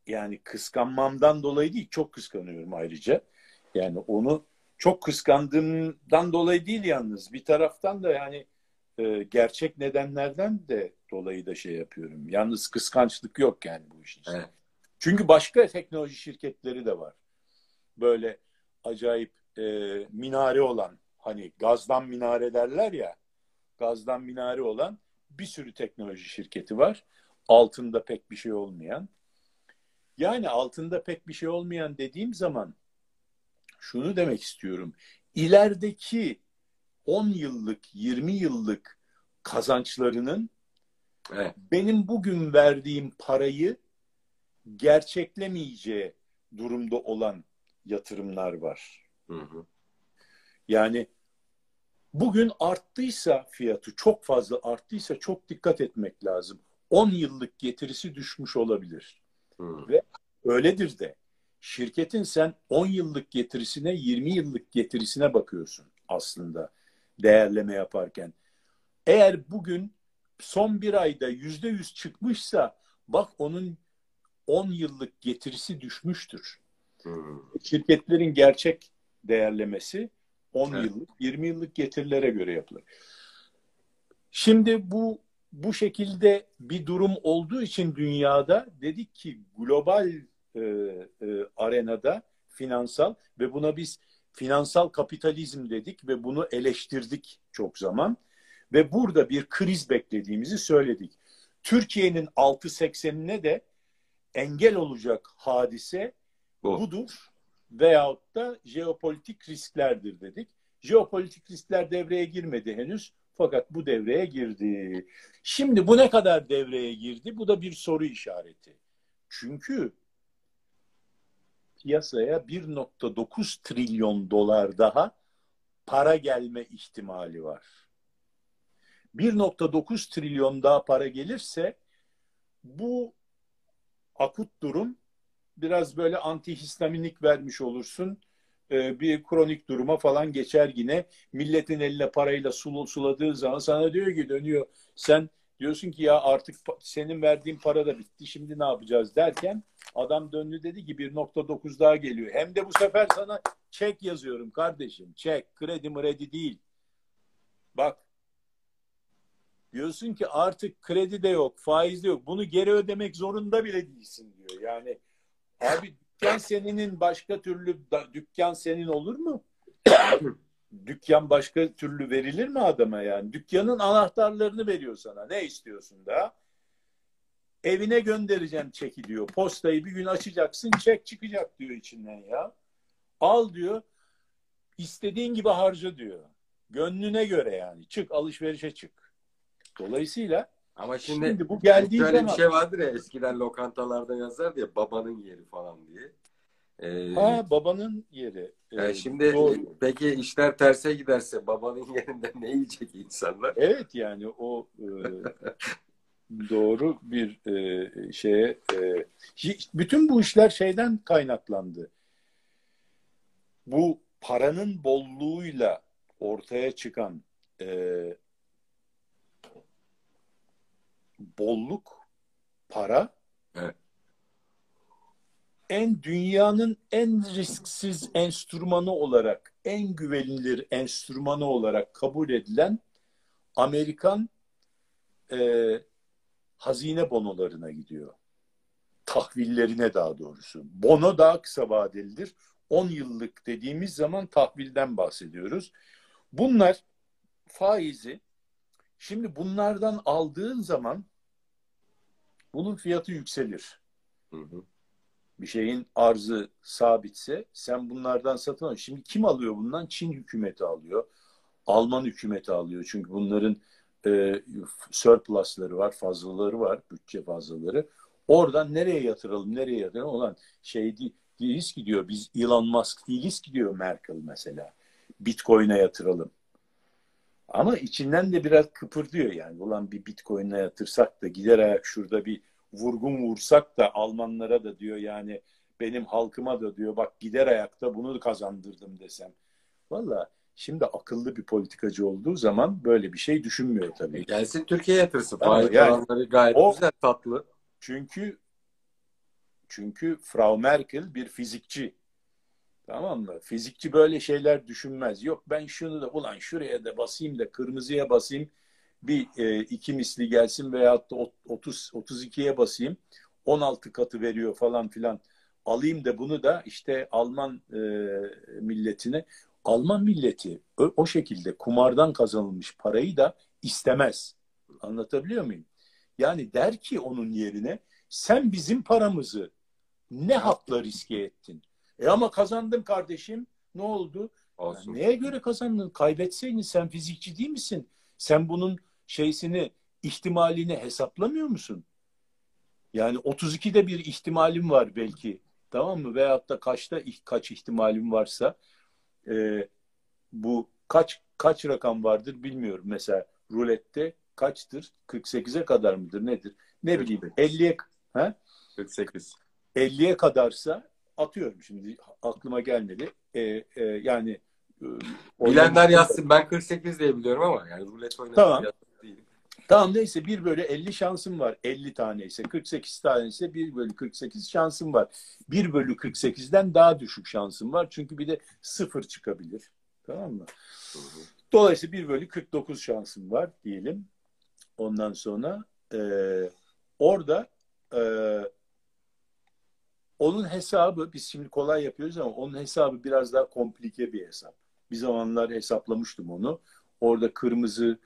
yani kıskanmamdan dolayı değil çok kıskanıyorum ayrıca. Yani onu çok kıskandığımdan dolayı değil yalnız. Bir taraftan da yani e, gerçek nedenlerden de dolayı da şey yapıyorum. Yalnız kıskançlık yok yani bu işin. Evet. Çünkü başka teknoloji şirketleri de var. Böyle acayip e, minare olan hani gazdan minare derler ya gazdan minare olan bir sürü teknoloji şirketi var. Altında pek bir şey olmayan. Yani altında pek bir şey olmayan dediğim zaman şunu demek istiyorum. İlerideki 10 yıllık, 20 yıllık kazançlarının Evet. benim bugün verdiğim parayı gerçeklemeyeceği durumda olan yatırımlar var. Hı hı. Yani bugün arttıysa fiyatı çok fazla arttıysa çok dikkat etmek lazım. 10 yıllık getirisi düşmüş olabilir. Hı. Öyledir de. Şirketin sen 10 yıllık getirisine 20 yıllık getirisine bakıyorsun aslında değerleme yaparken. Eğer bugün son bir ayda yüzde yüz çıkmışsa bak onun 10 yıllık getirisi düşmüştür. Hı. Şirketlerin gerçek değerlemesi 10 Evet. yıllık, 20 yıllık getirilere göre yapılır. Şimdi bu bu şekilde bir durum olduğu için dünyada dedik ki global e, e, arenada finansal ve buna biz finansal kapitalizm dedik ve bunu eleştirdik çok zaman ve burada bir kriz beklediğimizi söyledik. Türkiye'nin 6.80'ine de engel olacak hadise Bu. budur veyahut da jeopolitik risklerdir dedik. Jeopolitik riskler devreye girmedi henüz fakat bu devreye girdi. Şimdi bu ne kadar devreye girdi? Bu da bir soru işareti. Çünkü piyasaya 1.9 trilyon dolar daha para gelme ihtimali var. 1.9 trilyon daha para gelirse bu akut durum biraz böyle antihistaminik vermiş olursun. Ee, bir kronik duruma falan geçer yine. Milletin eline parayla sulu suladığı zaman sana diyor ki dönüyor. Sen diyorsun ki ya artık senin verdiğin para da bitti. Şimdi ne yapacağız derken adam döndü dedi ki 1.9 daha geliyor. Hem de bu sefer sana çek yazıyorum kardeşim. Çek. Kredi mredi değil. Bak diyorsun ki artık kredi de yok, faiz de yok. Bunu geri ödemek zorunda bile değilsin diyor. Yani abi dükkan seninin başka türlü dükkan senin olur mu? dükkan başka türlü verilir mi adama yani? Dükkanın anahtarlarını veriyor sana. Ne istiyorsun da? Evine göndereceğim çeki diyor. Postayı bir gün açacaksın, çek çıkacak diyor içinden ya. Al diyor. İstediğin gibi harca diyor. Gönlüne göre yani. Çık alışverişe çık. Dolayısıyla Ama şimdi, Şimdi bu geldiği şöyle zaman- bir şey vardır ya eskiden lokantalarda yazardı ya babanın yeri falan diye. Ee, ha babanın yeri. yani Ee, şimdi doğru. peki işler terse giderse babanın yerinde ne yiyecek insanlar? Evet yani o e, doğru bir e, şeye e, bütün bu işler şeyden kaynaklandı. Bu paranın bolluğuyla ortaya çıkan e, bolluk para Evet. en dünyanın en risksiz enstrümanı olarak en güvenilir enstrümanı olarak kabul edilen Amerikan e, hazine bonolarına gidiyor. Tahvillerine daha doğrusu. Bono daha kısa vadelidir. 10 yıllık dediğimiz zaman tahvilden bahsediyoruz. Bunlar faizi şimdi bunlardan aldığın zaman bunun fiyatı yükselir. Hı hı. Bir şeyin arzı sabitse sen bunlardan satın al. Şimdi kim alıyor bundan? Çin hükümeti alıyor. Alman hükümeti alıyor. Çünkü bunların e, surplusları var, fazlaları var, bütçe fazlaları. Oradan nereye yatıralım, nereye yatıralım? Olan şey değil, değiliz ki diyor. Biz Elon Musk değiliz ki diyor Merkel mesela. Bitcoin'e yatıralım. Ama içinden de biraz kıpırdıyor yani. Ulan bir Bitcoin'e yatırsak da gider ayak şurada bir vurgun vursak da Almanlara da diyor yani benim halkıma da diyor bak gider ayakta bunu kazandırdım desem. Valla şimdi akıllı bir politikacı olduğu zaman böyle bir şey düşünmüyor tabii. Gelsin Türkiye'ye yatırsın. Faiz yani gayet o- güzel, tatlı. Çünkü çünkü Frau Merkel bir fizikçi. Tamam mı? Fizikçi böyle şeyler düşünmez. Yok ben şunu da ulan şuraya da basayım da kırmızıya basayım bir e, iki misli gelsin veyahut da 30 32'ye basayım 16 katı veriyor falan filan alayım da bunu da işte Alman e, milletine Alman milleti o, o şekilde kumardan kazanılmış parayı da istemez. Anlatabiliyor muyum? Yani der ki onun yerine sen bizim paramızı ne hakla riske ettin? E ama kazandım kardeşim. Ne oldu? Olsun. neye göre kazandın? Kaybetseydin sen fizikçi değil misin? Sen bunun şeysini, ihtimalini hesaplamıyor musun? Yani 32'de bir ihtimalim var belki. Tamam mı? Veyahut da kaçta kaç ihtimalim varsa e, bu kaç kaç rakam vardır bilmiyorum. Mesela rulette kaçtır? 48'e kadar mıdır? Nedir? Ne bileyim 50'ye ha? 48. 50'ye kadarsa atıyorum şimdi aklıma gelmedi. E, e, yani e, Bilenler yazsın. Ben 48 diye biliyorum ama yani rulet oynadım. Tamam. Tamam neyse 1 bölü 50 şansım var. 50 tane ise 48 tane ise 1 bölü 48 şansım var. 1 bölü 48'den daha düşük şansım var. Çünkü bir de 0 çıkabilir. Tamam mı? Dolayısıyla 1 bölü 49 şansım var diyelim. Ondan sonra e, orada e, onun hesabı biz şimdi kolay yapıyoruz ama onun hesabı biraz daha komplike bir hesap. Bir zamanlar hesaplamıştım onu. Orada kırmızı,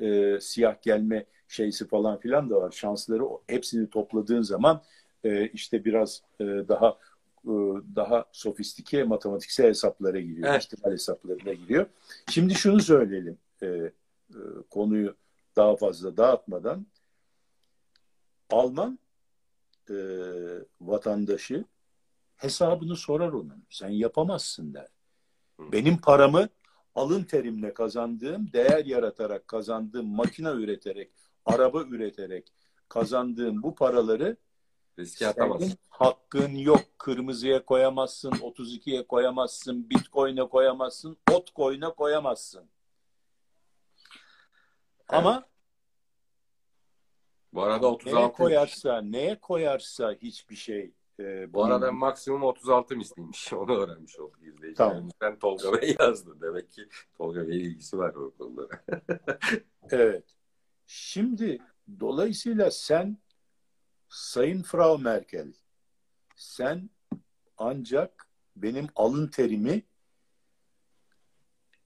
e, siyah gelme şeysi falan filan da var. Şansları hepsini topladığın zaman e, işte biraz e, daha e, daha sofistike matematiksel hesaplara giriyor. Evet. İhtimal hesaplarına giriyor. Şimdi şunu söyleyelim. E, e, konuyu daha fazla dağıtmadan. Alman e, vatandaşı hesabını sorar onun. Sen yapamazsın der. Benim paramı alın terimle kazandığım, değer yaratarak kazandığım, makine üreterek, araba üreterek kazandığım bu paraları riske atamazsın. Hakkın yok. Kırmızıya koyamazsın, 32'ye koyamazsın, Bitcoin'e koyamazsın, Otcoin'e koyamazsın. Evet. Ama bu arada 36 neye koyarsa, neye koyarsa hiçbir şey e, Bu arada maksimum 36 misliymiş. Onu öğrenmiş olduk izleyicilerimizden. Tamam. Tolga Bey yazdı. Demek ki Tolga Bey ilgisi var o konulara. evet. Şimdi dolayısıyla sen Sayın Frau Merkel sen ancak benim alın terimi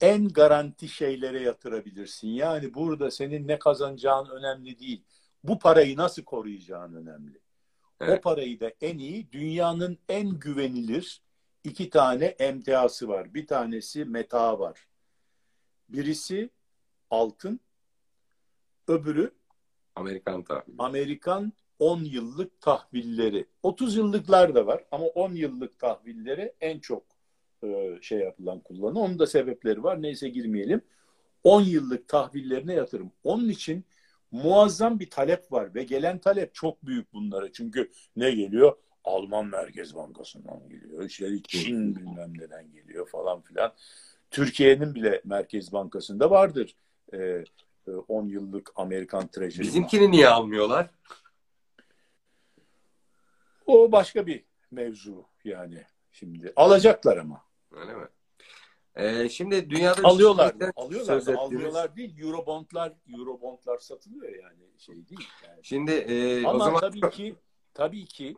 en garanti şeylere yatırabilirsin. Yani burada senin ne kazanacağın önemli değil. Bu parayı nasıl koruyacağın önemli. Evet. O parayı da en iyi dünyanın en güvenilir iki tane emtiası var. Bir tanesi meta var. Birisi altın, öbürü Amerikan tahvili. Amerikan 10 yıllık tahvilleri. 30 yıllıklar da var ama 10 yıllık tahvilleri en çok e, şey yapılan kullanı. Onun da sebepleri var. Neyse girmeyelim. 10 yıllık tahvillerine yatırım. Onun için muazzam bir talep var ve gelen talep çok büyük bunlara. Çünkü ne geliyor? Alman Merkez Bankası'ndan geliyor. İşte Çin bilmem neden geliyor falan filan. Türkiye'nin bile Merkez Bankası'nda vardır. Ee, 10 yıllık Amerikan Treasury. Bizimkini niye almıyorlar? O başka bir mevzu yani şimdi. Alacaklar ama. Öyle mi? Ee, şimdi dünyada alıyorlar. Alıyorlar da almıyorlar değil. Eurobondlar Eurobondlar satılıyor yani şey değil. Yani. Şimdi e, Ama o zaman tabii ki tabii ki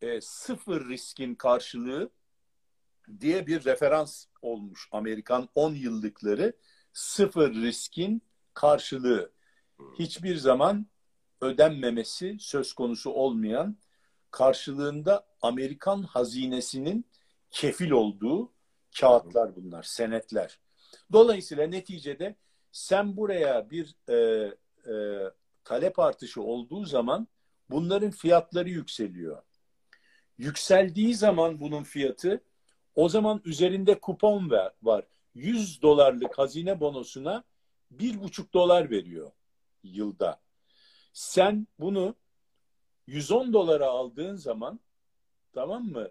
e, sıfır riskin karşılığı diye bir referans olmuş Amerikan 10 yıllıkları sıfır riskin karşılığı hiçbir zaman ödenmemesi söz konusu olmayan karşılığında Amerikan hazinesinin kefil olduğu kağıtlar bunlar, senetler. Dolayısıyla neticede sen buraya bir e, e, talep artışı olduğu zaman bunların fiyatları yükseliyor. Yükseldiği zaman bunun fiyatı o zaman üzerinde kupon var. 100 dolarlık hazine bonosuna bir buçuk dolar veriyor yılda. Sen bunu 110 dolara aldığın zaman tamam mı?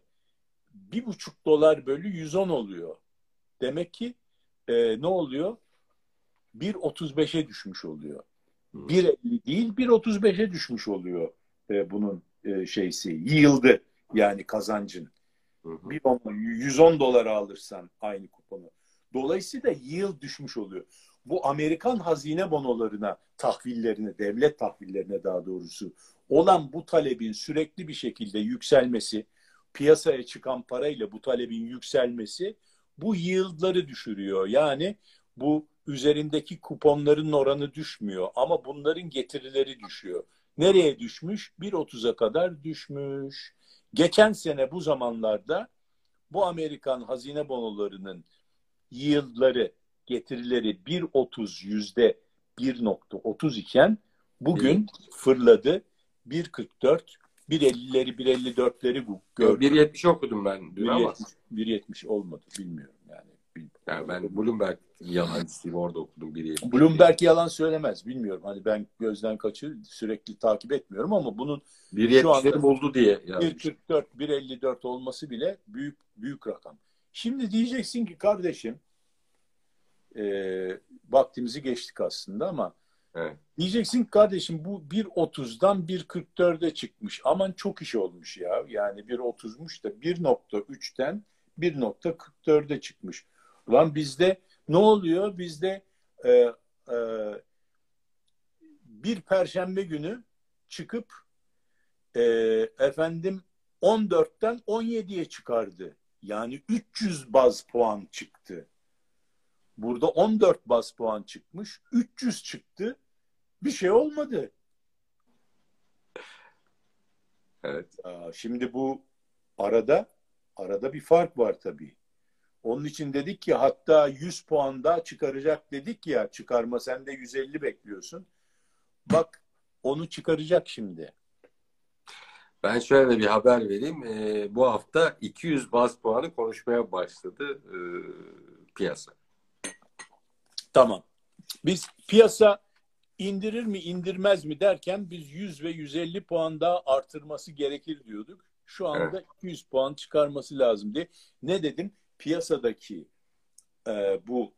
Bir buçuk dolar bölü 110 oluyor. Demek ki e, ne oluyor? 1.35'e düşmüş oluyor. 1.50 değil 1.35'e düşmüş oluyor e, bunun e, şeysi. Yıldı yani kazancın. Bir 110 dolara alırsan aynı kuponu. Dolayısıyla yield düşmüş oluyor. bu Amerikan hazine bonolarına, tahvillerine, devlet tahvillerine daha doğrusu olan bu talebin sürekli bir şekilde yükselmesi, piyasaya çıkan parayla bu talebin yükselmesi bu yield'ları düşürüyor. Yani bu üzerindeki kuponların oranı düşmüyor ama bunların getirileri düşüyor. Nereye düşmüş? 1.30'a kadar düşmüş. Geçen sene bu zamanlarda bu Amerikan hazine bonolarının yield'ları, getirileri 1.30 yüzde 1.30 iken bugün fırladı 1.44 1.50'leri 1.54'leri gördüm. 1.70 okudum ben dün 1.70, ama. 1.70 olmadı bilmiyorum yani. Yani ben Bloomberg yalancısıyım orada okudum 1.70. Bloomberg yalan söylemez bilmiyorum. Hani ben gözden kaçır sürekli takip etmiyorum ama bunun 1.70'leri buldu diye yazmış. 1.44 1.54 olması bile büyük büyük rakam. Şimdi diyeceksin ki kardeşim e, vaktimizi geçtik aslında ama Evet. Diyeceksin kardeşim bu 1.30'dan 1.44'e çıkmış. Aman çok iş olmuş ya. Yani 1.30'muş da 1.3'ten 1.44'e çıkmış. Ulan bizde ne oluyor? Bizde e, e, bir perşembe günü çıkıp e, efendim 14'ten 17'ye çıkardı. Yani 300 baz puan çıktı. Burada 14 bas puan çıkmış. 300 çıktı. Bir şey olmadı. Evet. Şimdi bu arada arada bir fark var tabii. Onun için dedik ki hatta 100 puan daha çıkaracak dedik ya çıkarma sen de 150 bekliyorsun. Bak onu çıkaracak şimdi. Ben şöyle bir haber vereyim. Ee, bu hafta 200 baz puanı konuşmaya başladı e, piyasa. Tamam. Biz piyasa indirir mi indirmez mi derken biz 100 ve 150 puan daha artırması gerekir diyorduk. Şu anda evet. 200 puan çıkarması lazım diye. Ne dedim? Piyasadaki e, bu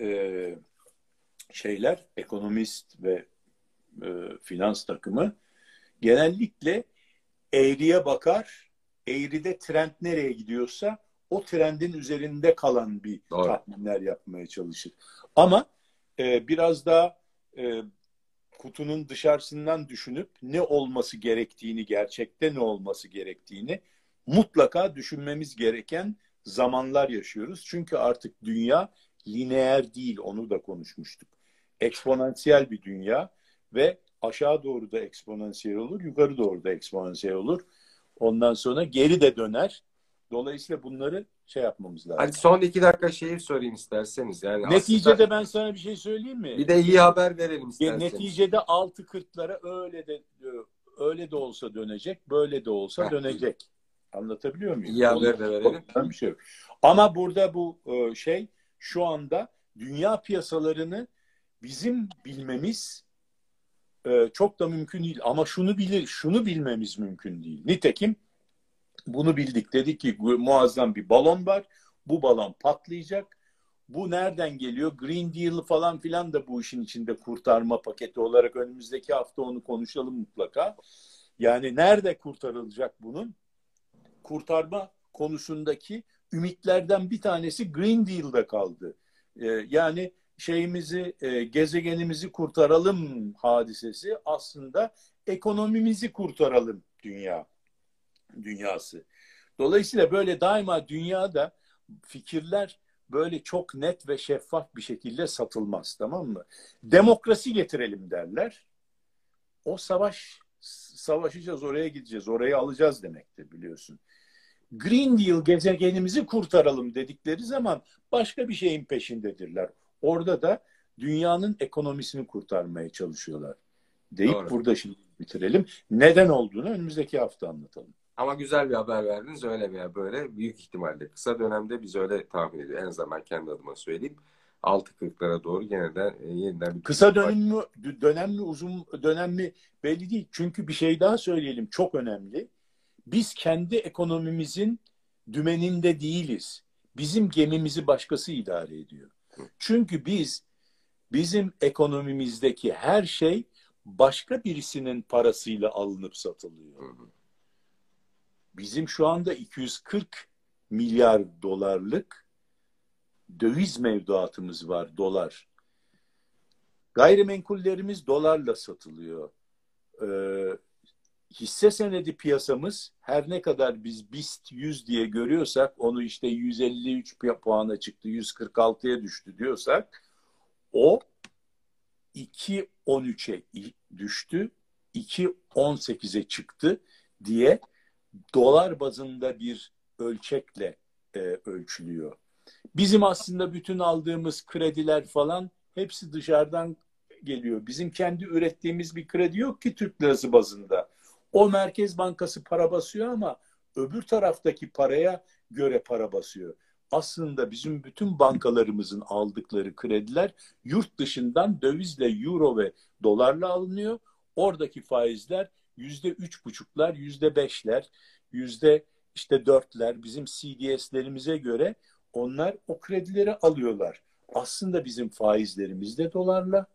e, şeyler, ekonomist ve e, finans takımı genellikle eğriye bakar. Eğride trend nereye gidiyorsa o trendin üzerinde kalan bir Doğru. tahminler yapmaya çalışır. Ama e, biraz daha e, kutunun dışarısından düşünüp ne olması gerektiğini, gerçekte ne olması gerektiğini mutlaka düşünmemiz gereken zamanlar yaşıyoruz. Çünkü artık dünya lineer değil, onu da konuşmuştuk. Eksponansiyel bir dünya ve aşağı doğru da eksponansiyel olur, yukarı doğru da eksponansiyel olur. Ondan sonra geri de döner. Dolayısıyla bunları şey yapmamız lazım. Hadi son iki dakika şeyi sorayım isterseniz. Yani Neticede aslında... ben sana bir şey söyleyeyim mi? Bir de iyi haber verelim isterseniz. Neticede 6.40'lara öyle de öyle de olsa dönecek, böyle de olsa dönecek. Anlatabiliyor muyum? İyi haber de verelim. Bir şey yok. Ama burada bu şey şu anda dünya piyasalarını bizim bilmemiz çok da mümkün değil. Ama şunu bilir, şunu bilmemiz mümkün değil. Nitekim bunu bildik. Dedik ki muazzam bir balon var. Bu balon patlayacak. Bu nereden geliyor? Green Deal falan filan da bu işin içinde kurtarma paketi olarak önümüzdeki hafta onu konuşalım mutlaka. Yani nerede kurtarılacak bunun? Kurtarma konusundaki ümitlerden bir tanesi Green Deal'da kaldı. Ee, yani şeyimizi, e, gezegenimizi kurtaralım hadisesi aslında ekonomimizi kurtaralım dünya dünyası. Dolayısıyla böyle daima dünyada fikirler böyle çok net ve şeffaf bir şekilde satılmaz tamam mı? Demokrasi getirelim derler. O savaş savaşacağız oraya gideceğiz orayı alacağız demektir biliyorsun. Green Deal gezegenimizi kurtaralım dedikleri zaman başka bir şeyin peşindedirler. Orada da dünyanın ekonomisini kurtarmaya çalışıyorlar. Deyip Doğru. burada şimdi bitirelim. Neden olduğunu önümüzdeki hafta anlatalım. Ama güzel bir haber verdiniz öyle veya böyle büyük ihtimalle kısa dönemde biz öyle tahmin ediyoruz. En azından ben kendi adıma söyleyeyim. 6.40'lara doğru yeniden e, yeniden bir kısa dönem mi dönem mi uzun dönem mi belli değil. Çünkü bir şey daha söyleyelim çok önemli. Biz kendi ekonomimizin dümeninde değiliz. Bizim gemimizi başkası idare ediyor. Çünkü biz bizim ekonomimizdeki her şey başka birisinin parasıyla alınıp satılıyor. Hı hı. Bizim şu anda 240 milyar dolarlık döviz mevduatımız var dolar. Gayrimenkullerimiz dolarla satılıyor. Ee, hisse senedi piyasamız her ne kadar biz BIST 100 diye görüyorsak onu işte 153 puana çıktı, 146'ya düştü diyorsak o 2.13'e düştü, 2.18'e çıktı diye dolar bazında bir ölçekle e, ölçülüyor. Bizim aslında bütün aldığımız krediler falan hepsi dışarıdan geliyor. Bizim kendi ürettiğimiz bir kredi yok ki Türk lirası bazında. O Merkez Bankası para basıyor ama öbür taraftaki paraya göre para basıyor. Aslında bizim bütün bankalarımızın aldıkları krediler yurt dışından dövizle, euro ve dolarla alınıyor. Oradaki faizler yüzde üç buçuklar, yüzde beşler, yüzde işte dörtler bizim CDS'lerimize göre onlar o kredileri alıyorlar. Aslında bizim faizlerimiz de dolarla,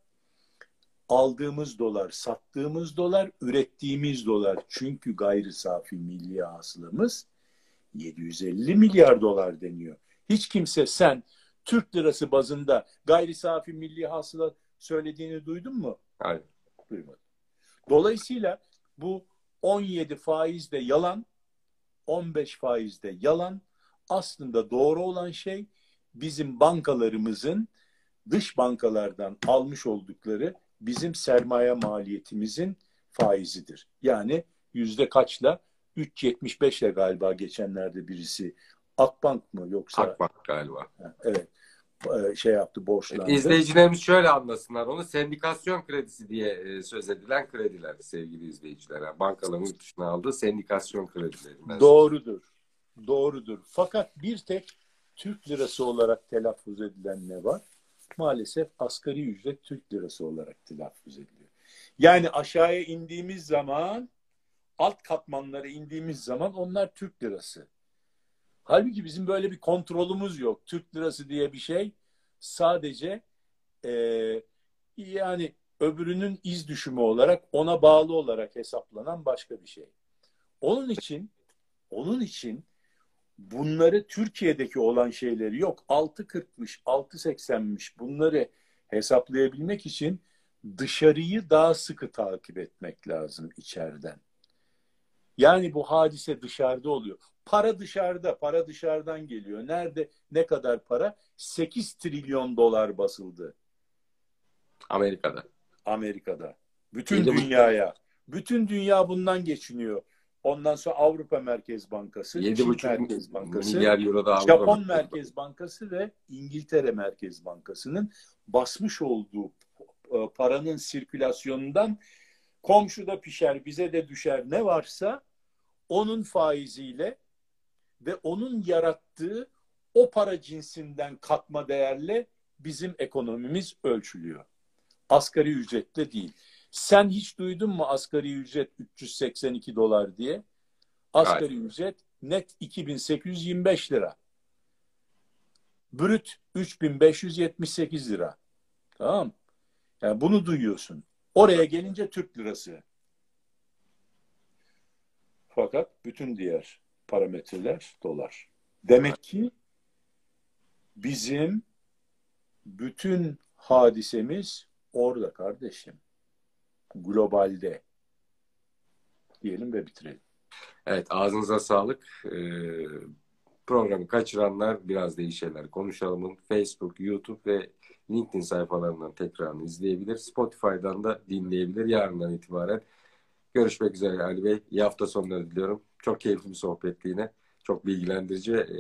aldığımız dolar, sattığımız dolar, ürettiğimiz dolar. Çünkü gayri safi milli hasılamız 750 milyar dolar deniyor. Hiç kimse sen Türk lirası bazında gayri safi milli hasıla söylediğini duydun mu? Hayır. Duymadım. Dolayısıyla bu 17 faiz de yalan, 15 faiz de yalan. Aslında doğru olan şey bizim bankalarımızın dış bankalardan almış oldukları bizim sermaye maliyetimizin faizidir. Yani yüzde kaçla? 3.75 ile galiba geçenlerde birisi Akbank mı yoksa? Akbank galiba. Evet şey yaptı borçlandı. İzleyicilerimiz şöyle anlasınlar onu sendikasyon kredisi diye e, söz edilen krediler sevgili izleyiciler. Yani bankaların yurt dışına aldığı sendikasyon kredileri. Doğrudur. Doğrudur. Fakat bir tek Türk lirası olarak telaffuz edilen ne var? Maalesef asgari ücret Türk lirası olarak telaffuz ediliyor. Yani aşağıya indiğimiz zaman alt katmanlara indiğimiz zaman onlar Türk lirası. Halbuki bizim böyle bir kontrolümüz yok. Türk lirası diye bir şey sadece e, yani öbürünün iz düşümü olarak ona bağlı olarak hesaplanan başka bir şey. Onun için onun için bunları Türkiye'deki olan şeyleri yok 6.40'mış 6.80'miş bunları hesaplayabilmek için dışarıyı daha sıkı takip etmek lazım içeriden. Yani bu hadise dışarıda oluyor. Para dışarıda, para dışarıdan geliyor. Nerede, ne kadar para? 8 trilyon dolar basıldı. Amerika'da. Amerika'da. Bütün dünyaya. Bütün dünya bundan geçiniyor. Ondan sonra Avrupa Merkez Bankası, 7,5 Merkez Bankası, milyar euro da Japon Merkez Bankası ve İngiltere Merkez Bankası'nın basmış olduğu e, paranın sirkülasyonundan komşuda pişer, bize de düşer ne varsa onun faiziyle ve onun yarattığı o para cinsinden katma değerle bizim ekonomimiz ölçülüyor. Asgari ücretle değil. Sen hiç duydun mu asgari ücret 382 dolar diye? Asgari Hayır. ücret net 2825 lira. Brüt 3578 lira. Tamam Yani bunu duyuyorsun. Oraya gelince Türk lirası. Fakat bütün diğer parametreler dolar. Demek ki bizim bütün hadisemiz orada kardeşim. Globalde. Diyelim ve bitirelim. Evet ağzınıza sağlık. Ee, programı kaçıranlar biraz değişenler konuşalımın Facebook, YouTube ve LinkedIn sayfalarından tekrarını izleyebilir. Spotify'dan da dinleyebilir. Yarından itibaren görüşmek üzere Ali Bey. İyi hafta sonları diliyorum. Çok keyifli bir sohbetti yine. Çok bilgilendirici. E,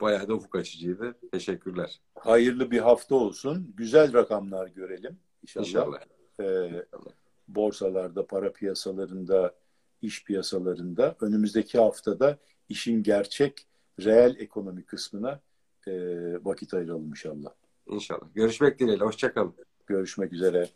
bayağı da ufuk açıcıydı. Teşekkürler. Hayırlı bir hafta olsun. Güzel rakamlar görelim. İnşallah. İnşallah. Ee, borsalarda, para piyasalarında, iş piyasalarında önümüzdeki haftada işin gerçek, reel ekonomi kısmına e, vakit ayıralım inşallah. İnşallah. Görüşmek dileğiyle. Hoşçakalın. Görüşmek üzere.